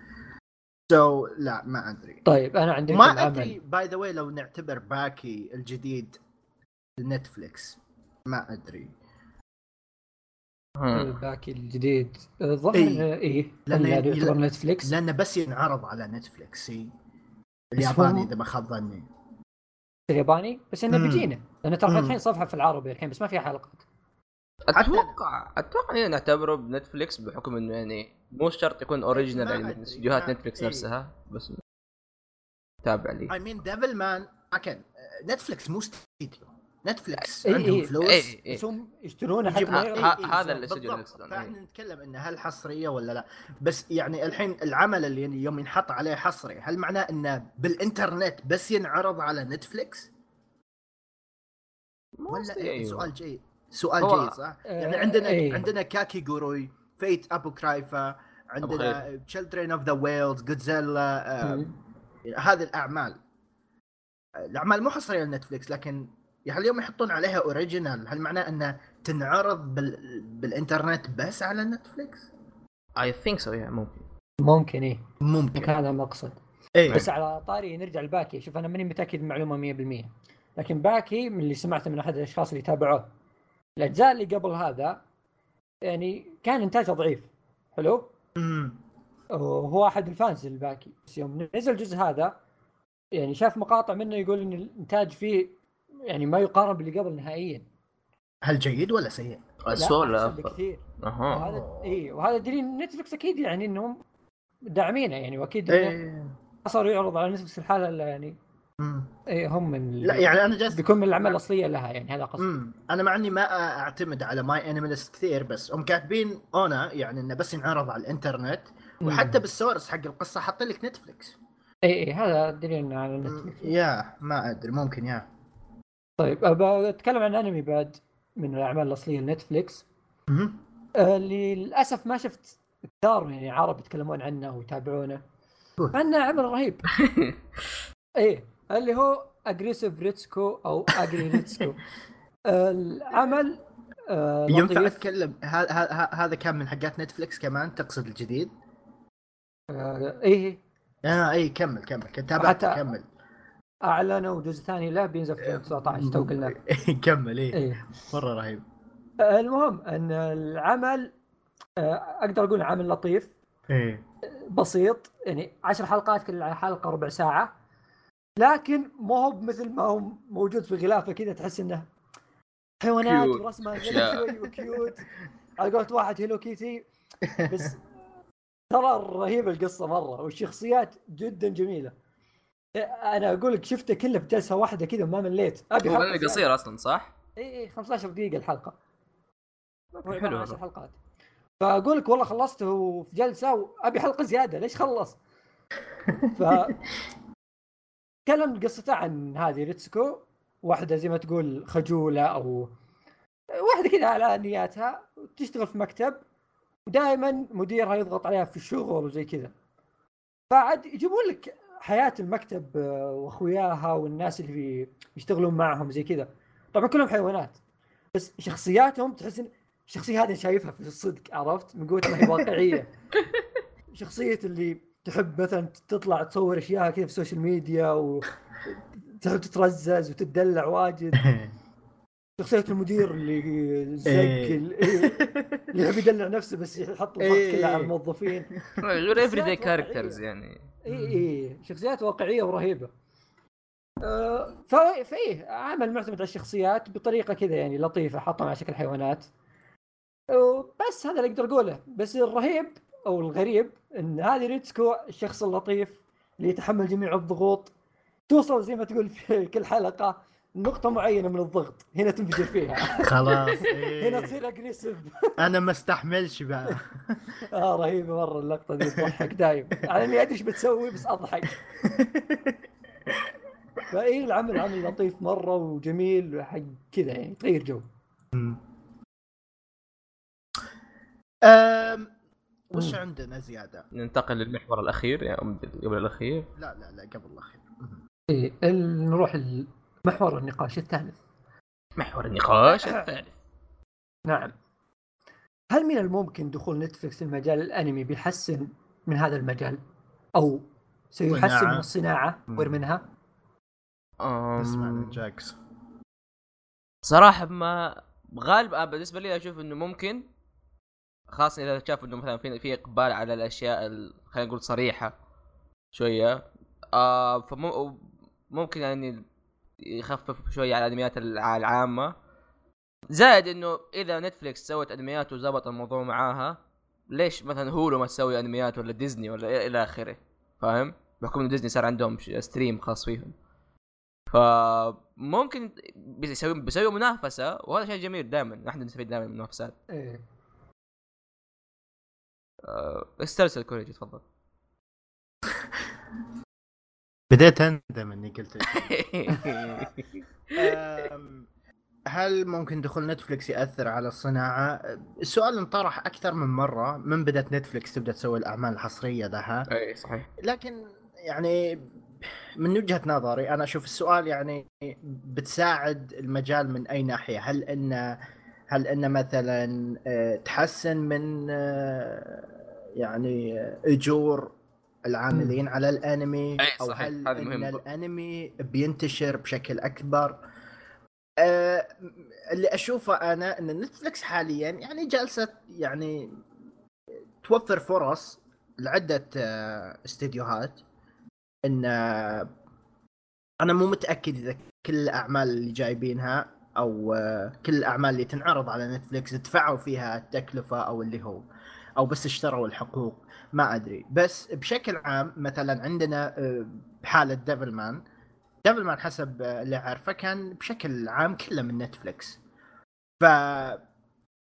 Speaker 3: so so, لا ما أدري.
Speaker 2: طيب أنا عندي
Speaker 3: ما
Speaker 2: أدري
Speaker 3: by the way لو نعتبر باكي الجديد نتفليكس ما أدري.
Speaker 1: هم.
Speaker 2: باكي الجديد الظاهر
Speaker 3: إيه.
Speaker 2: إيه. إيه
Speaker 3: لأن-
Speaker 2: لأنه يعتبر نتفليكس
Speaker 3: لأنه بس ينعرض على نتفليكس هي
Speaker 2: بس
Speaker 3: الياباني إذا ما خاب ظني.
Speaker 2: الياباني بس
Speaker 3: إنه.
Speaker 2: بيجينا لأن ترى
Speaker 3: مم.
Speaker 2: فاتحين صفحة في العربي الحين بس ما فيها حلقات
Speaker 1: أتوقع أتوقع هنا نعتبره بنتفليكس بحكم إنه يعني مو شرط يكون اوريجنال يعني استديوهات
Speaker 3: إيه.
Speaker 1: نفسها بس تابع لي
Speaker 3: اي مين ديفل مان كان نتفليكس مو استديو نتفليكس
Speaker 2: إيه
Speaker 3: عندهم
Speaker 2: إيه.
Speaker 3: فلوس
Speaker 1: إيه إيه.
Speaker 2: بس هم يشترونه حتى
Speaker 3: يجيب-
Speaker 2: ما
Speaker 1: ه-
Speaker 2: يغلق.
Speaker 1: ه-
Speaker 3: إيه،
Speaker 1: هذا الاستوديو اللي
Speaker 3: بالضبط.
Speaker 1: يقصده، إيه.
Speaker 3: فاحنا نتكلم إن هل حصرية ولا لا بس يعني الحين العمل اللي يوم ينحط عليه حصري هل معناه إنه بالإنترنت بس ينعرض على نتفليكس ولا إيه؟
Speaker 1: أيوة.
Speaker 3: سؤال جيد سؤال
Speaker 1: هو-
Speaker 3: جيد صح
Speaker 2: آه،
Speaker 3: يعني عندنا
Speaker 2: إيه.
Speaker 3: عندنا كاكي جوروي Fate Apocrypha عندنا Children of the Whales جودزيلا. هذه الأعمال الأعمال مو حصرية لنتفليكس لكن هل اليوم يحطون عليها original هل معناه إنها تنعرض بال... بالإنترنت بس على نتفليكس
Speaker 1: I think so yeah ممكن.
Speaker 2: ممكن إيه.
Speaker 3: ممكن.
Speaker 2: هذا المقصد.
Speaker 3: إيه.
Speaker 2: بس على طاري نرجع لباكي. شوف أنا ماني متأكد من المعلومه 100% لكن باكي من اللي سمعته من أحد الأشخاص اللي تابعوه. الأجزاء اللي قبل هذا يعني كان إنتاجه ضعيف. حلو؟
Speaker 3: أمم.
Speaker 2: وهو أحد ال fans للباكي بس يوم نزل الجزء هذا يعني شاف مقاطع منه يقول إن الإنتاج فيه يعني ما يقارن باللي قبل نهائيا.
Speaker 3: هل جيد ولا سيء؟
Speaker 1: السؤال
Speaker 2: لا
Speaker 1: لا
Speaker 2: أحسن
Speaker 1: أفضل.
Speaker 2: بكثير.
Speaker 1: أها.
Speaker 2: وهذا إي وهذا دليل نتفلكس أكيد يعني إنهم داعمينه يعني وأكيد إنه
Speaker 3: إيه.
Speaker 2: صار يعرض على نتفلكس الحالة اللي يعني. اي هم من
Speaker 3: لا يعني أنا جالس
Speaker 2: بيكون من الأعمال الأصلية لها يعني هذا قصدي.
Speaker 3: امم أنا مع إني ما أعتمد على MyAnimeList كثير بس هم كاتبين ONA يعني إنه بس ينعرض على الإنترنت وحتى بال source حق القصة حاطين لك نتفلكس
Speaker 2: إي إي هذا دليل على نتفلكس
Speaker 3: yeah ما أدري ممكن yeah.
Speaker 2: طيب بتكلم عن أنمي بعد من الأعمال الأصلية لنتفلكس
Speaker 3: مهم.
Speaker 2: آه، اللي للأسف ما شفت كثار يعني عرب يتكلمون عنه ويتابعونه. مع إنه عمل رهيب إيه اللي هو Aggressive ريتسكو أو أجري ريتسكو العمل آه،
Speaker 3: ينفع. اتكلم هذا كان من حقات نتفلكس كمان تقصد الجديد؟
Speaker 2: آه، إيه
Speaker 3: آه اي كمل كمل كنت تابعت
Speaker 2: حتى-
Speaker 3: كمل
Speaker 2: أعلنوا جزء ثاني له بينزل في 2019 تو قلنا
Speaker 3: كمل اي
Speaker 2: إيه.
Speaker 3: مرة رهيب.
Speaker 2: المهم أن العمل آه، أقدر أقول عمل لطيف.
Speaker 3: إيه.
Speaker 2: بسيط يعني عشر حلقات كل حلقة ربع ساعة. لكن ما هو مثل ما هو موجود في غلافه كذا تحس إنه حيوانات.
Speaker 1: ورسمة.
Speaker 2: شوي وكيوت على قولة واحد هيلو كيتي بس ترى رهيبة القصة مرة والشخصيات جدا جميلة. أنا أقول لك شفته كله في جلسة واحدة كذا وما مليت أبي
Speaker 1: هو انمي
Speaker 2: زيادة.
Speaker 1: قصير أصلا صح؟
Speaker 2: اي اي 15 دقيقة الحلقة هو
Speaker 1: حلو
Speaker 2: عبارة عن 10
Speaker 1: والله.
Speaker 2: حلقات فأقول لك والله خلصته في جلسة وأبي حلقة زيادة ليش خلص؟ ف تكلم قصته عن هذه ريتسكو واحدة زي ما تقول خجولة أو واحدة كذا على نياتها تشتغل في مكتب ودائما مديرها يضغط عليها في الشغل وزي كذا فعاد يجيبون لك حياة المكتب آه، وأخوياها والناس اللي في- يشتغلون معهم زي كذا. طبعا كلهم حيوانات. بس شخصياتهم تحس ان الشخصيه هذه شايفها في الصدق عرفت؟ من قوة ما هي واقعية. شخصية اللي تحب مثلا تطلع تصور أشياء كذا في ال social media وتحب تترزز وتدلع واجد. شخصية المدير اللي زق
Speaker 3: إيه.
Speaker 2: اللي يحب يدلع نفسه بس يحط الضغط
Speaker 3: إيه.
Speaker 2: كله على الموظفين.
Speaker 1: غير every
Speaker 2: characters.
Speaker 1: يعني.
Speaker 2: إي إي شخصيات واقعية ورهيبة. ف- فإيه عمل معتمد على الشخصيات بطريقة كذا يعني لطيفة حطهم على شكل حيوانات. بس هذا اللي أقدر أقوله. بس الرهيب أو الغريب إن هذه ريتسكو الشخص اللطيف اللي يتحمل جميع الضغوط توصل زي ما تقول في كل حلقة. نقطة معينة من الضغط. هنا تنفجر فيها.
Speaker 3: خلاص.
Speaker 2: هنا
Speaker 3: إيه.
Speaker 2: تصير aggressive
Speaker 3: أنا ما استحملش بقى.
Speaker 2: آه رهيبة مرة اللقطة دي تضحك دايم. على اني أدري إيش بتسوي بس أضحك. فإيه العمل عمل لطيف مرة وجميل حق كذا يعني تغير جو.
Speaker 3: أم، وش. عندنا زيادة؟
Speaker 1: ننتقل للمحور الأخير يعني أم قبل الأخير.
Speaker 3: لا لا لا قبل الأخير.
Speaker 2: إيه ال- نروح المحور النقاش الثالث.
Speaker 1: محور النقاش الثالث.
Speaker 2: نعم. هل من الممكن دخول نتفلكس المجال الأنمي بيحسن من هذا المجال؟ أو سيحسن. من الصناعة
Speaker 3: مم.
Speaker 2: ومنها
Speaker 3: اسمع من جاكس.
Speaker 1: صراحة ما غالب آه، بالنسبة لي أشوف إنه ممكن خاصة إذا شاف إنه مثلا في في إقبال على الأشياء ال- خلينا نقول صريحة شوية. آه فممكن يعني يخفف شوية على الأنميات الع- العامة. زائد إنه إذا نتفليكس سوت أنميات وزبط الموضوع معاها ليش مثلا هولو ما تسوي أنميات ولا ديزني ولا إلى- إلى آخره؟ فاهم؟ بحكم إنه ديزني صار عندهم stream خاص فيهم. فممكن بيسوي بيسوي منافسة وهذا شيء جميل دائما إحنا نستفيد دائما من المنافسات.
Speaker 2: إيه.
Speaker 1: أه، استرسل كوريجي تفضل.
Speaker 3: بديت اندم إني قلت هل ممكن دخول نتفلكس يأثر على الصناعة؟ السؤال انطرح أكثر من مرة من بدأت نتفلكس تبدأ تسوي الأعمال الحصرية لها
Speaker 1: إي صحيح
Speaker 3: لكن يعني من وجهة نظري أنا أشوف السؤال يعني بتساعد المجال من أي ناحية؟ هل ان هل إن مثلا آه، تحسن من آه، يعني آه، أجور العاملين على
Speaker 1: الأنمي
Speaker 3: أو
Speaker 1: صحيح،
Speaker 3: هل
Speaker 1: إن.
Speaker 3: الأنمي بينتشر بشكل أكبر؟ آه، اللي أشوفه أنا إن نتفلكس حاليا يعني جالسة يعني توفر فرص لعدة آه، استديوهات إن آه، أنا مو متأكد إذا كل الأعمال اللي جايبينها أو آه، كل الأعمال اللي تنعرض على نتفلكس دفعوا فيها التكلفة أو اللي هو أو بس اشتروا الحقوق ما أدري. بس بشكل عام مثلا عندنا آه، بحالة ديفل مان ديفل مان حسب آه، اللي أعرفه كان بشكل عام كله من نتفلكس ف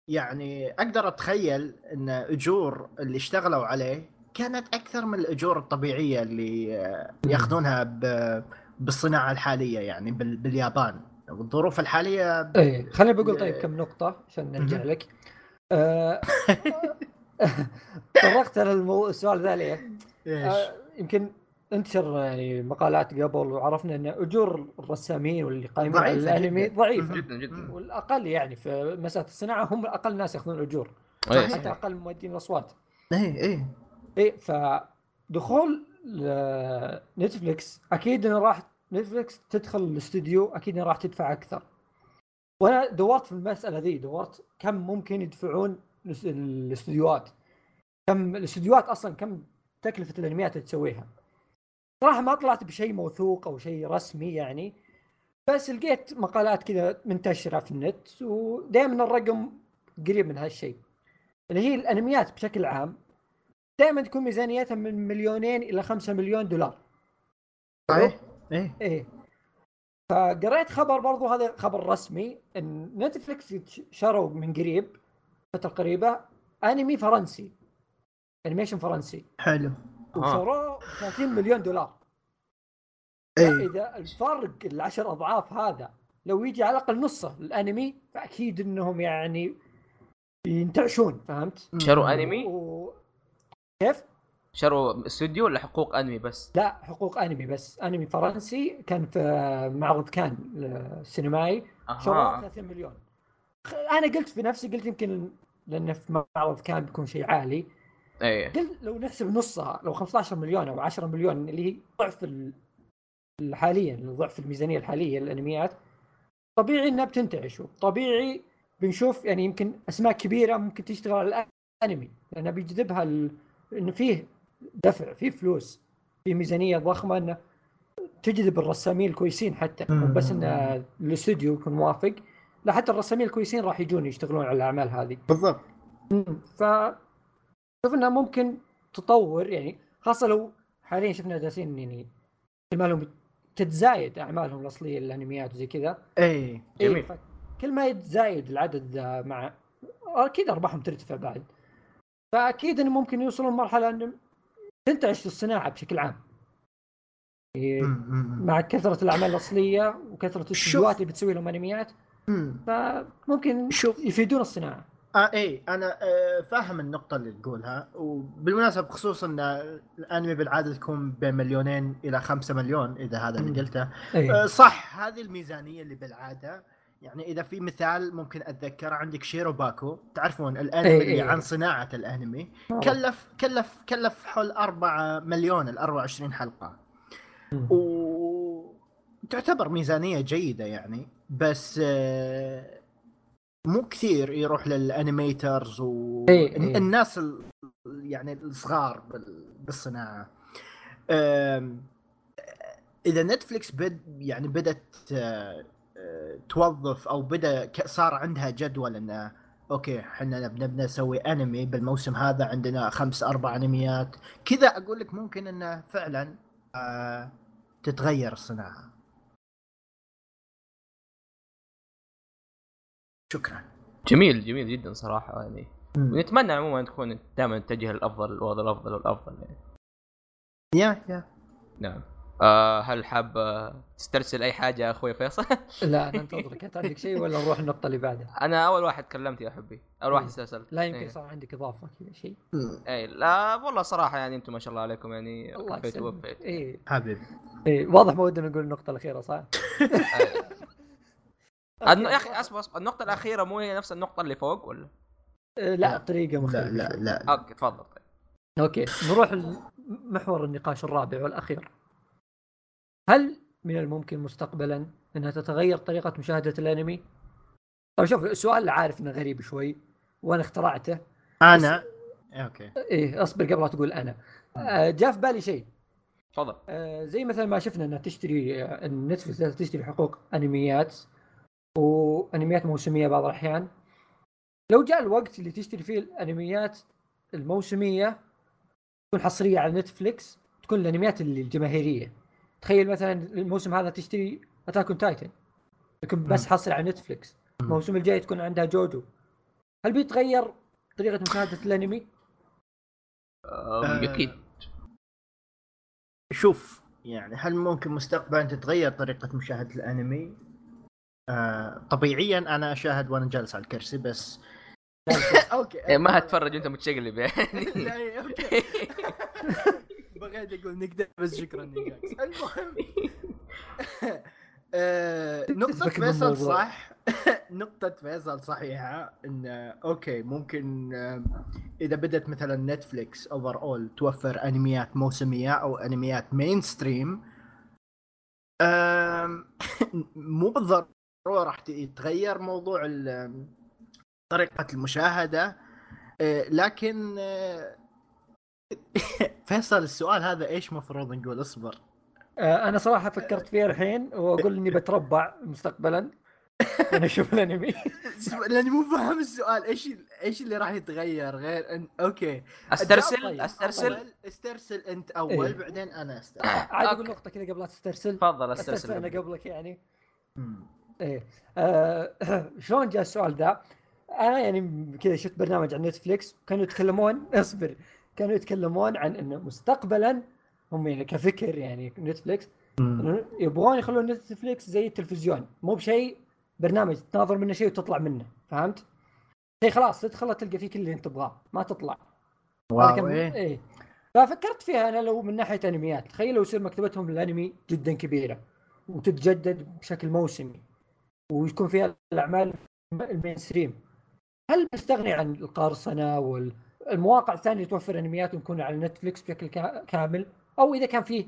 Speaker 3: يعني أقدر أتخيل إن أجور اللي اشتغلوا عليه كانت أكثر من الأجور الطبيعية اللي ياخذونها بالصناعة الحالية يعني باليابان. الظروف الحالية
Speaker 2: إيه خليني بقول طيب كم نقطة عشان نرجع لك. آه، طرقت أنا المو... السؤال ذا ليه؟ آه يمكن انتشر يعني مقالات قبل وعرفنا إن أجور الرسامين واللي قايمين على الأنمي ضعيفة.
Speaker 1: جدا جدا
Speaker 2: والأقل يعني في مسألة الصناعة هم أقل ناس يأخذون أجور. حتى أقل مؤدين الأصوات.
Speaker 3: اي اي
Speaker 2: اي فدخول نتفلكس أكيد إنه راح نتفلكس تدخل الاستوديو أكيد إنه راح تدفع أكثر. وأنا دورت في المسألة ذي دورت كم ممكن يدفعون الاستديوهات. كم الاستديوهات أصلا كم تكلفة الأنميات اللي تسويها؟ صراحة ما طلعت بشيء موثوق أو شيء رسمي يعني بس لقيت مقالات كذا منتشرة في النت ودائما الرقم قريب من هالشيء. اللي هي الأنميات بشكل عام دائما تكون ميزانيتها من مليونين إلى خمسة مليون دولار.
Speaker 3: صحيح؟ إيه.
Speaker 2: إيه. فقريت خبر برضو هذا خبر رسمي إن نتفلكس شروا من قريب فترة قريبة أنمي فرنسي animation فرنسي
Speaker 3: حلو
Speaker 2: وشروه 30 مليون دولار
Speaker 3: إيه
Speaker 2: إذا الفرق العشر أضعاف هذا لو يجي على الأقل نصه الأنمي فأكيد إنهم يعني ينتعشون فهمت؟
Speaker 1: شروا أنمي؟ و...
Speaker 2: كيف؟
Speaker 1: شروا استوديو ولا حقوق أنمي بس؟
Speaker 2: لا حقوق أنمي بس أنمي فرنسي كان في معرض كان السينمائي أه. شروه 30 مليون أنا قلت في نفسي قلت يمكن لأنه في معرض كان بيكون شيء عالي.
Speaker 1: اي
Speaker 2: قلت لو نحسب نصها لو 15 مليون أو 10 مليون اللي هي ضعف حاليا ضعف الميزانية الحالية للأنميات طبيعي إنها بتنتعش طبيعي بنشوف يعني يمكن أسماء كبيرة ممكن تشتغل على الأنمي لانها بيجذبها ال... إنه فيه دفع فيه فلوس في ميزانية ضخمة إنه تجذب الرسامين الكويسين حتى. مو بس ان الاستوديو يكون موافق. لا حتى الرسامين الكويسين راح يجون يشتغلون على الأعمال هذه.
Speaker 3: بالضبط.
Speaker 2: ف شوف إنها ممكن تطور يعني خاصة لو حاليا شفنا جالسين يعني اعمالهم تتزايد أعمالهم الأصلية الأنميات وزي كذا.
Speaker 3: إي جميل. إيه
Speaker 2: كل ما يتزايد العدد مع أكيد أرباحهم ترتفع بعد. فأكيد إنه ممكن يوصلون مرحلة إنه تنتعش الصناعة بشكل عام. مع كثرة الأعمال الأصلية وكثرة الاستديوهات اللي بتسوي لهم أنميات. فممكن شوف يفيدون الصناعة.
Speaker 3: آه إي أنا آه فاهم النقطة اللي تقولها وبالمناسبة بخصوص إن الأنمي بالعادة تكون بين مليونين إلى خمسة مليون إذا هذا اللي قلته. آه صح هذه الميزانية اللي بالعادة يعني إذا في مثال ممكن اتذكر عندك شيرو باكو. تعرفون الأنمي أي اللي أي عن صناعة الأنمي؟ كلف كلف كلف حول 4 مليون ال 24 حلقة. و تعتبر ميزانية جيدة يعني. بس آه مو كثير يروح لل animators والناس ال... يعني الصغار بالصناعة. إذا نتفلكس بد يعني بدأت آه، توظف أو بدأ صار عندها جدول إنه أوكي إحنا نبدأ نسوي أنمي بالموسم هذا عندنا خمس أربع أنميات. كذا أقول لك ممكن إنه فعلا آه تتغير الصناعة. شكرا.
Speaker 1: جميل جميل جدا صراحة يعني. ونتمنى عموما تكون دائما تتجه للأفضل الوضع الأفضل والافضل يعني.
Speaker 3: يا يا.
Speaker 1: نعم. آه هل حاب تسترسل أي حاجة يا أخوي فيصل؟
Speaker 2: لا أنا أنتظرك. انت عندك شيء ولا نروح النقطة اللي بعدها؟
Speaker 1: أنا أول واحد كلمت يا حبي. أول واحد استرسلت.
Speaker 2: لا يمكن إيه. صار عندك إضافة كذا شيء.
Speaker 1: اي لا والله صراحة يعني أنتم ما شاء الله عليكم يعني وفيت ووفيت.
Speaker 2: اي
Speaker 3: حبيبي.
Speaker 2: اي واضح ما ودنا نقول النقطة الأخيرة صح؟
Speaker 1: يا أخي أصبر أصبر. النقطة الأخيرة مو هي نفس النقطة اللي فوق ولا؟
Speaker 2: أه، لا طريقة مختلفة.
Speaker 3: لا لا. لا
Speaker 1: okay تفضل. طيب.
Speaker 2: okay نروح لمحور النقاش الرابع والأخير. هل من الممكن مستقبلا إنها تتغير طريقة مشاهدة الأنمي؟ طيب شوف السؤال عارف إنه غريب شوي وأنا اخترعته.
Speaker 3: أنا؟ okay.
Speaker 2: إيه أصبر قبل لا تقول أنا. آه جاء في بالي شيء.
Speaker 1: تفضل.
Speaker 2: آه زي مثلا ما شفنا إنها تشتري نتفلكس تشتري حقوق أنميات. وانميات موسمية بعض الأحيان. لو جاء الوقت اللي تشتري فيه الانميات الموسمية تكون حصرية على نتفليكس تكون الانميات اللي الجماهيرية. تخيل مثلا الموسم هذا تشتري Attack Titan يكون بس حصري على نتفليكس. الموسم الجاي تكون عندها جوجو. هل بيتغير طريقة مشاهدة الانمي؟
Speaker 1: آه، أكيد.
Speaker 3: شوف يعني هل ممكن مستقبلا تتغير طريقة مشاهدة الانمي؟ آه طبيعيا أنا أشاهد وأنا جالس على الكرسي بس
Speaker 1: okay. إيه، ما هتفرج وانت متشقلب يعني.
Speaker 3: لا okay. بغيت أقول نقدر بس شكرا المهم. آه، نقطة فيصل صح. نقطة فيصل صحيحة إن okay ممكن آه، إذا بدت مثلا نتفليكس overall توفر أنميات موسمية أو أنميات mainstream مو بالضرورة راح يتغير موضوع طريقة المشاهدة. آه، لكن فيصل السؤال هذا إيش مفروض نقول؟ اصبر.
Speaker 2: آه، أنا صراحة فكرت فيها الحين وأقول إني بتربع مستقبلا. أنا أشوف الأنمي.
Speaker 3: لأني مو فاهم السؤال. إيش إيش اللي راح يتغير غير ان أوكي.
Speaker 1: أسترسل؟ طيب. أسترسل؟
Speaker 3: استرسل أنت أول إيه؟ بعدين أنا أسترسل.
Speaker 2: عاد أقول نقطة كذا قبل لا تسترسل.
Speaker 1: تفضل أسترسل
Speaker 2: أنا قبلك يعني. إيه. آه شلون جاء السؤال ذا؟ أنا يعني كذا شفت برنامج على نتفليكس كانوا يتكلمون اصبر كانوا يتكلمون عن إنه مستقبلا هم يعني كفكر يعني نتفليكس يبغون يخلون نتفليكس زي التلفزيون. مو بشيء برنامج تناظر منه شيء وتطلع منه فهمت؟ شيء خلاص تدخل تلقى فيه كل اللي أنت تبغاه ما تطلع.
Speaker 3: wow إيه.
Speaker 2: إيه. ففكرت فيها أنا لو من ناحية انميات تخيل لو يصير مكتبتهم للأنمي جدا كبيرة وتتجدد بشكل موسمي. ويكون فيها الأعمال ال mainstream هل بستغني عن القرصنه والمواقع الثانية توفر أنميات ويكون على نتفلكس بشكل كامل؟ أو إذا كان فيه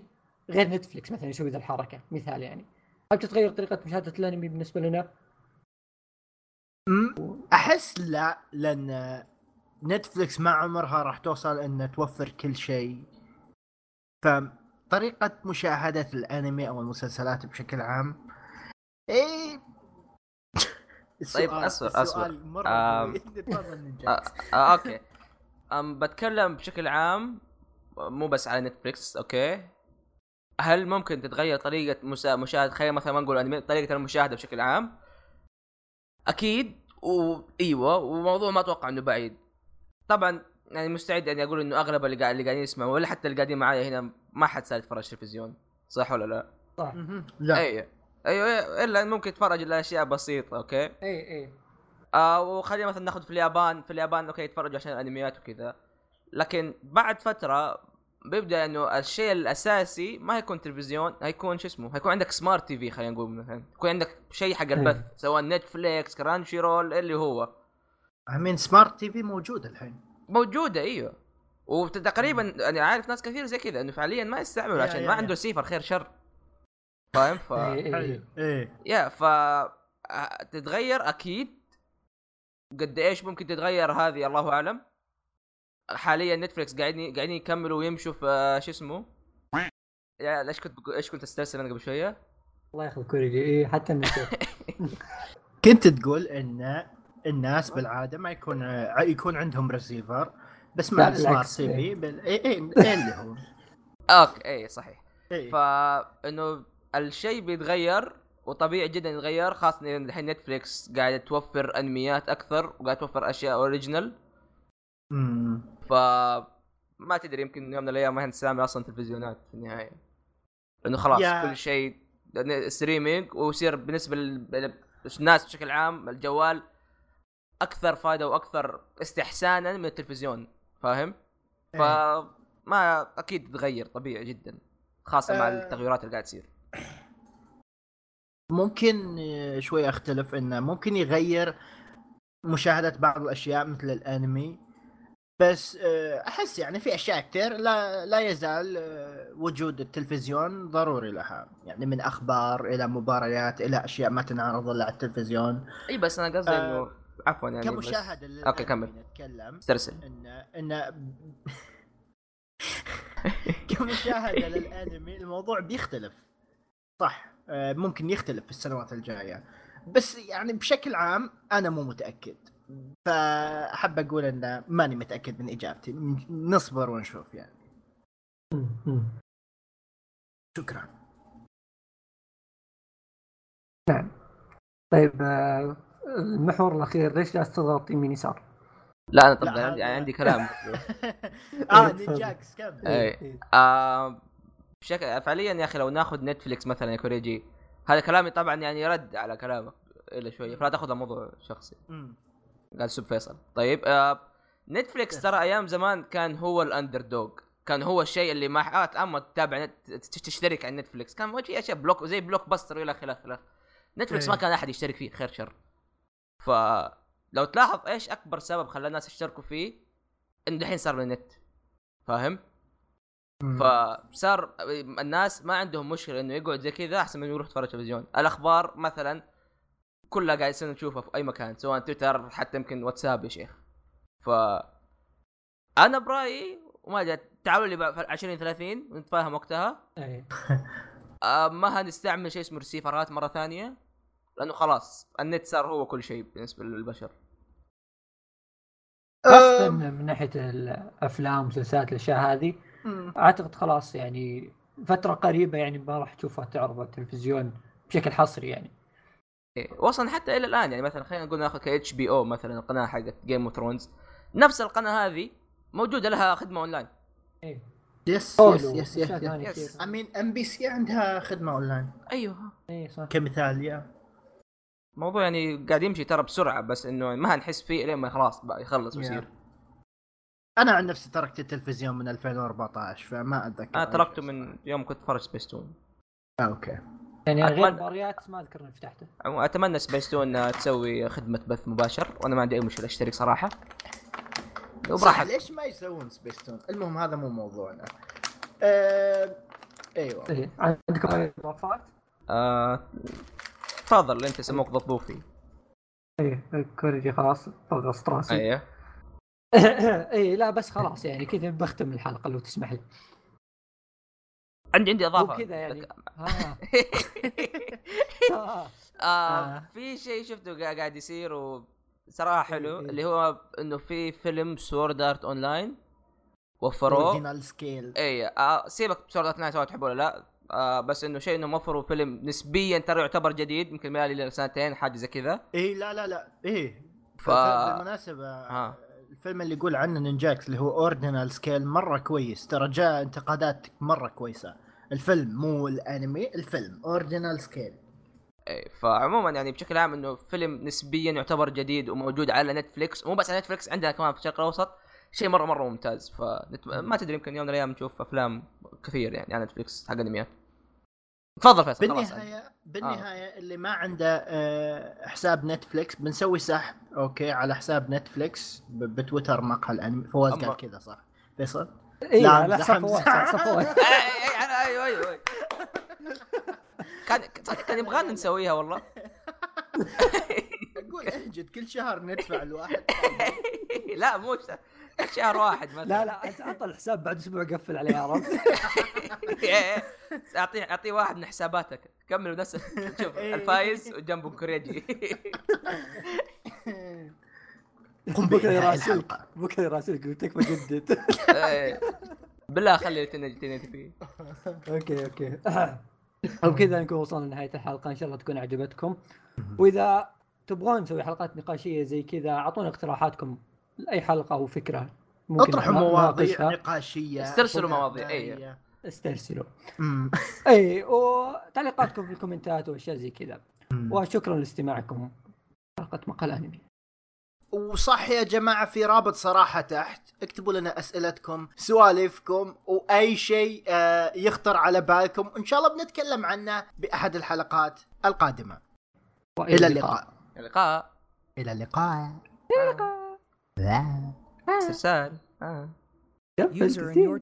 Speaker 2: غير نتفلكس مثلا يسوي ذا الحركة مثال يعني. هل تتغير طريقة مشاهدة الأنمي بالنسبة لنا؟
Speaker 3: أحس لا لأن نتفلكس ما عمرها راح توصل ان توفر كل شيء. فطريقة مشاهدة الأنمي أو المسلسلات بشكل عام إيه
Speaker 1: طيب اصبر اصبر آه آه okay. أم بتكلم بشكل عام مو بس على نتفلكس okay. هل ممكن تتغير طريقة مشاهدة خلينا مثلا ما نقول أنمي طريقة المشاهدة بشكل عام؟ أكيد. وايوه وموضوع ما أتوقع إنه بعيد. طبعا يعني مستعد إني أقول إنه أغلب اللي قاعد اللي قاعدين يسمعوا ولا حتى اللي قاعدين معايا هنا ما حد صار يتفرج تلفزيون صح ولا لا؟
Speaker 2: صح.
Speaker 3: لا.
Speaker 1: أيوه أيوه إلا ممكن تتفرج على أشياء بسيطة okay؟
Speaker 2: اي اي
Speaker 1: آه وخلينا مثلا ناخذ في اليابان في اليابان okay يتفرجوا عشان الأنميات وكذا. لكن بعد فترة بيبدأ إنه الشيء الأساسي ما هيكون تلفزيون هيكون شو اسمه هيكون عندك smart TV خلينا نقول مثلا. يكون عندك شيء حق البث سواء نتفليكس Crunchyroll اللي هو.
Speaker 3: I mean smart TV موجودة الحين.
Speaker 1: موجودة إيوه. وتقريبا أنا يعني عارف ناس كثير زي كذا إنه فعليا ما يستعملوا عشان ما عنده سيفر خير شر. فاهم؟ ف
Speaker 3: إيه إيه
Speaker 1: يا ف تتغير أكيد. قد إيش ممكن تتغير هذه؟ الله أعلم. حاليا نتفلكس قاعدين قاعدين يكملوا ويمشوا في آه، شو اسمه؟ يا إيش كنت إيش كنت أسترسل أنا قبل شوية؟
Speaker 2: الله ياخذ كوريجي اي حتى
Speaker 3: كنت تقول إن الناس بالعادة ما يكون يكون عندهم ريسيفر بس مع ال smart TV. اي اي اللي هو.
Speaker 1: okay اي صحيح. إيه. فانه الشيء بيتغير وطبيعي جدا يتغير خاصة الحين نتفليكس قاعدة توفر أنميات أكثر وقاعدة توفر أشياء original ف ما تدري يمكن يوم من الأيام ما نستعمل أصلا تلفزيونات في النهاية. لأنه خلاص يا... كل شيء ستريمينج ويصير بالنسبة للناس بشكل عام الجوال أكثر فائده وأكثر استحسانا من التلفزيون فاهم؟ إيه. فما أكيد تغير طبيعي جدا خاصة مع أه... التغيرات اللي قاعد تصير.
Speaker 3: ممكن شوي أختلف إنه ممكن يغير مشاهدة بعض الأشياء مثل الأنمي بس آه، أحس يعني في أشياء كثير لا لا يزال آه، وجود التلفزيون ضروري لها. يعني من أخبار إلى مباريات إلى أشياء ما تنعرض إلا على التلفزيون.
Speaker 1: إي بس أنا قصدي إنه آه عفوا يعني
Speaker 3: كمشاهدة
Speaker 1: بس... أوكي كمل.
Speaker 3: نتكلم.
Speaker 1: استرسل
Speaker 3: إن إن كمشاهدة للأنمي الموضوع بيختلف. صح آه، ممكن يختلف في السنوات الجاية. بس يعني بشكل عام أنا مو متأكد. فأحب أقول إن ماني متأكد من إجابتي. نصبر ونشوف يعني. شكرا.
Speaker 2: نعم. طيب آه، المحور الأخير ليش جالس تضغط يمين يسار؟
Speaker 1: لا أنا طب
Speaker 3: لا،
Speaker 1: عندي عندي كلام.
Speaker 3: آه نينجاكس كم
Speaker 1: اي آه بشكل فعليا يا أخي لو ناخذ نتفليكس مثلا يا كوريجي هذا كلامي طبعا يعني رد على كلامك إلا شوية فلا تاخذ الموضوع شخصي. قال سب فيصل. طيب آه نتفليكس ترى أيام زمان كان هو ال underdog كان هو الشيء اللي ما آه اما تتابع نت... تشترك على نتفليكس. كان في أشياء block زي Blockbuster والى خلاف نتفليكس ما
Speaker 3: إيه.
Speaker 1: كان أحد يشترك فيه خير شر. فلو تلاحظ إيش أكبر سبب خلى الناس يشتركوا فيه؟ انه الحين صار له نت فاهم؟ فصار الناس ما عندهم مشكلة إنه يقعد زي كذا أحسن من يروح يتفرج تلفزيون الأخبار مثلا كلها قاعد يصير نشوفها في أي مكان سواء تويتر حتى يمكن واتساب يا شيخ. ف أنا برأيي وما أدري تعالوا لي بقى في 20 30 ونتفاهم وقتها.
Speaker 2: أي.
Speaker 1: آه ما هنستعمل شيء اسمه ريسيفرات مرة ثانية لأنه خلاص النت صار هو كل شيء بالنسبة للبشر.
Speaker 2: خاصة من ناحية الأفلام مسلسلات الأشياء هذه. أعتقد خلاص يعني فترة قريبة يعني ما راح تشوفها تعرض على التلفزيون بشكل حصري يعني.
Speaker 1: واصلا حتى إلى الآن يعني مثلا خلينا نقول ناخذ ك HBO مثلا القناة حقت Game of Thrones نفس القناة هذه موجودة لها
Speaker 3: خدمة أونلاين.
Speaker 2: إيه.
Speaker 3: yes
Speaker 2: yes
Speaker 1: yes
Speaker 2: yes.
Speaker 3: امين ام بي سي عندها خدمة أونلاين.
Speaker 1: أيوه.
Speaker 2: إيه صح.
Speaker 3: كمثال يا
Speaker 1: الموضوع يعني قاعد يمشي ترى بسرعة بس إنه ما هنحس فيه لين ما خلاص بقى يخلص ويصير.
Speaker 3: أنا عن نفسي تركت التلفزيون من 2014 فما
Speaker 1: أتذكر
Speaker 3: أنا
Speaker 1: تركته من يوم كنت اتفرج سبيستون
Speaker 3: آه، okay.
Speaker 2: يعني غير
Speaker 1: أتمنى-
Speaker 2: مباريات ما أذكر إني فتحته.
Speaker 1: أتمنى سبيستون تسوي خدمة بث مباشر وأنا ما عندي أي مشكلة اشترك صراحة.
Speaker 3: صح
Speaker 1: وبراحتك
Speaker 3: ليش ما يسوون سبيستون المهم هذا مو موضوعنا. آه... أيوه.
Speaker 2: إيه عندكم أي إضافات؟
Speaker 1: آه، تفضل أنت سموك ضفوفي.
Speaker 2: إيه كوريجي خلاص فغصت راسي
Speaker 1: أيوه.
Speaker 2: إيه لا بس خلاص يعني كذا بختم الحلقة لو تسمح لي.
Speaker 1: عندي عندي إضافة.
Speaker 2: وكذا يعني. ها ها
Speaker 1: آه.
Speaker 2: آه.
Speaker 1: في شيء شفته قا- قاعد يصير وصراحة حلو
Speaker 2: إيه.
Speaker 1: اللي هو إنه في فيلم Sword Art Online وفروه.
Speaker 3: Ordinal Scale
Speaker 1: اي آه سيبك Sword Art Online سواء تحبه ولا لا. آه بس إنه شيء إنه وفروا فيلم نسبيا ترى يعتبر جديد يمكن ما لي سنتين حاجة زي كذا.
Speaker 3: إيه لا لا لا. إيه.
Speaker 1: ف-.
Speaker 3: بالمناسبه
Speaker 1: ها.
Speaker 3: الفيلم اللي يقول عنه نينجاكس اللي هو Ordinal Scale مرة كويس. ترى جاء انتقادات مرة كويسة. الفيلم مو الأنمي الفيلم Ordinal Scale
Speaker 1: إيه، فعموما يعني بشكل عام إنه فيلم نسبيا يعتبر جديد وموجود على نتفليكس ومو بس على نتفليكس عندنا كمان في الشرق الأوسط. شيء مرة مرة ممتاز. فنت... ما تدري يمكن يوم من الأيام نشوف أفلام كثير يعني على نتفليكس حق انميات تفضل فيصل خلاص.
Speaker 3: بالنهاية بالنهاية اللي ما عنده آه، حساب نتفليكس بنسوي سحب أوكي على حساب نتفليكس ب- بتويتر مقهى الأنمي. فواز قال كذا صح؟ فيصل؟
Speaker 2: إيه
Speaker 3: لا،.
Speaker 2: على حسب فواز
Speaker 1: اي اي أنا أيوه أيوه. كان كان يبغانا نسويها والله.
Speaker 3: أقول أهجد كل شهر ندفع الواحد
Speaker 1: لا مو شهر واحد مثلا.
Speaker 2: لا لا انت عطى الحساب بعد أسبوع قفل عليه عرفت؟
Speaker 1: اعطيه اعطيه واحد من حساباتك. كمل نفس شوف
Speaker 3: إيه.
Speaker 1: الفايز وجنبه كوريجي
Speaker 3: قم
Speaker 2: بكره يراسلك. بكره يراسلك تكفى جدد.
Speaker 1: إيه. بالله خلي تنجي فيه
Speaker 2: أوكي أوكي. وبكذا نكون وصلنا لنهاية الحلقة. إن شاء الله تكون عجبتكم وإذا تبغون نسوي حلقات نقاشية زي كذا أعطونا اقتراحاتكم. لأي حلقة أو فكرة ممكن أطرحوا
Speaker 3: مواضيع. نقاشية.
Speaker 1: استرسلوا مواضيع،
Speaker 3: الداعية.
Speaker 1: أيوة.
Speaker 2: استرسلوا. اي وتعليقاتكم في الكومنتات وأشياء زي كذا. وشكرا لاستماعكم. حلقة مقال أنمي.
Speaker 3: وصح يا جماعة في رابط صراحة تحت. اكتبوا لنا أسئلتكم سوالفكم وأي شيء آه، يخطر على بالكم. إن شاء الله بنتكلم عنه بأحد الحلقات القادمة.
Speaker 2: وإلى
Speaker 3: إلى
Speaker 2: اللقاء.
Speaker 3: اللقاء.
Speaker 1: اللقاء.
Speaker 3: إلى اللقاء. لا.
Speaker 1: استرسال آه.
Speaker 2: قفل
Speaker 4: User in
Speaker 2: كثير.
Speaker 4: your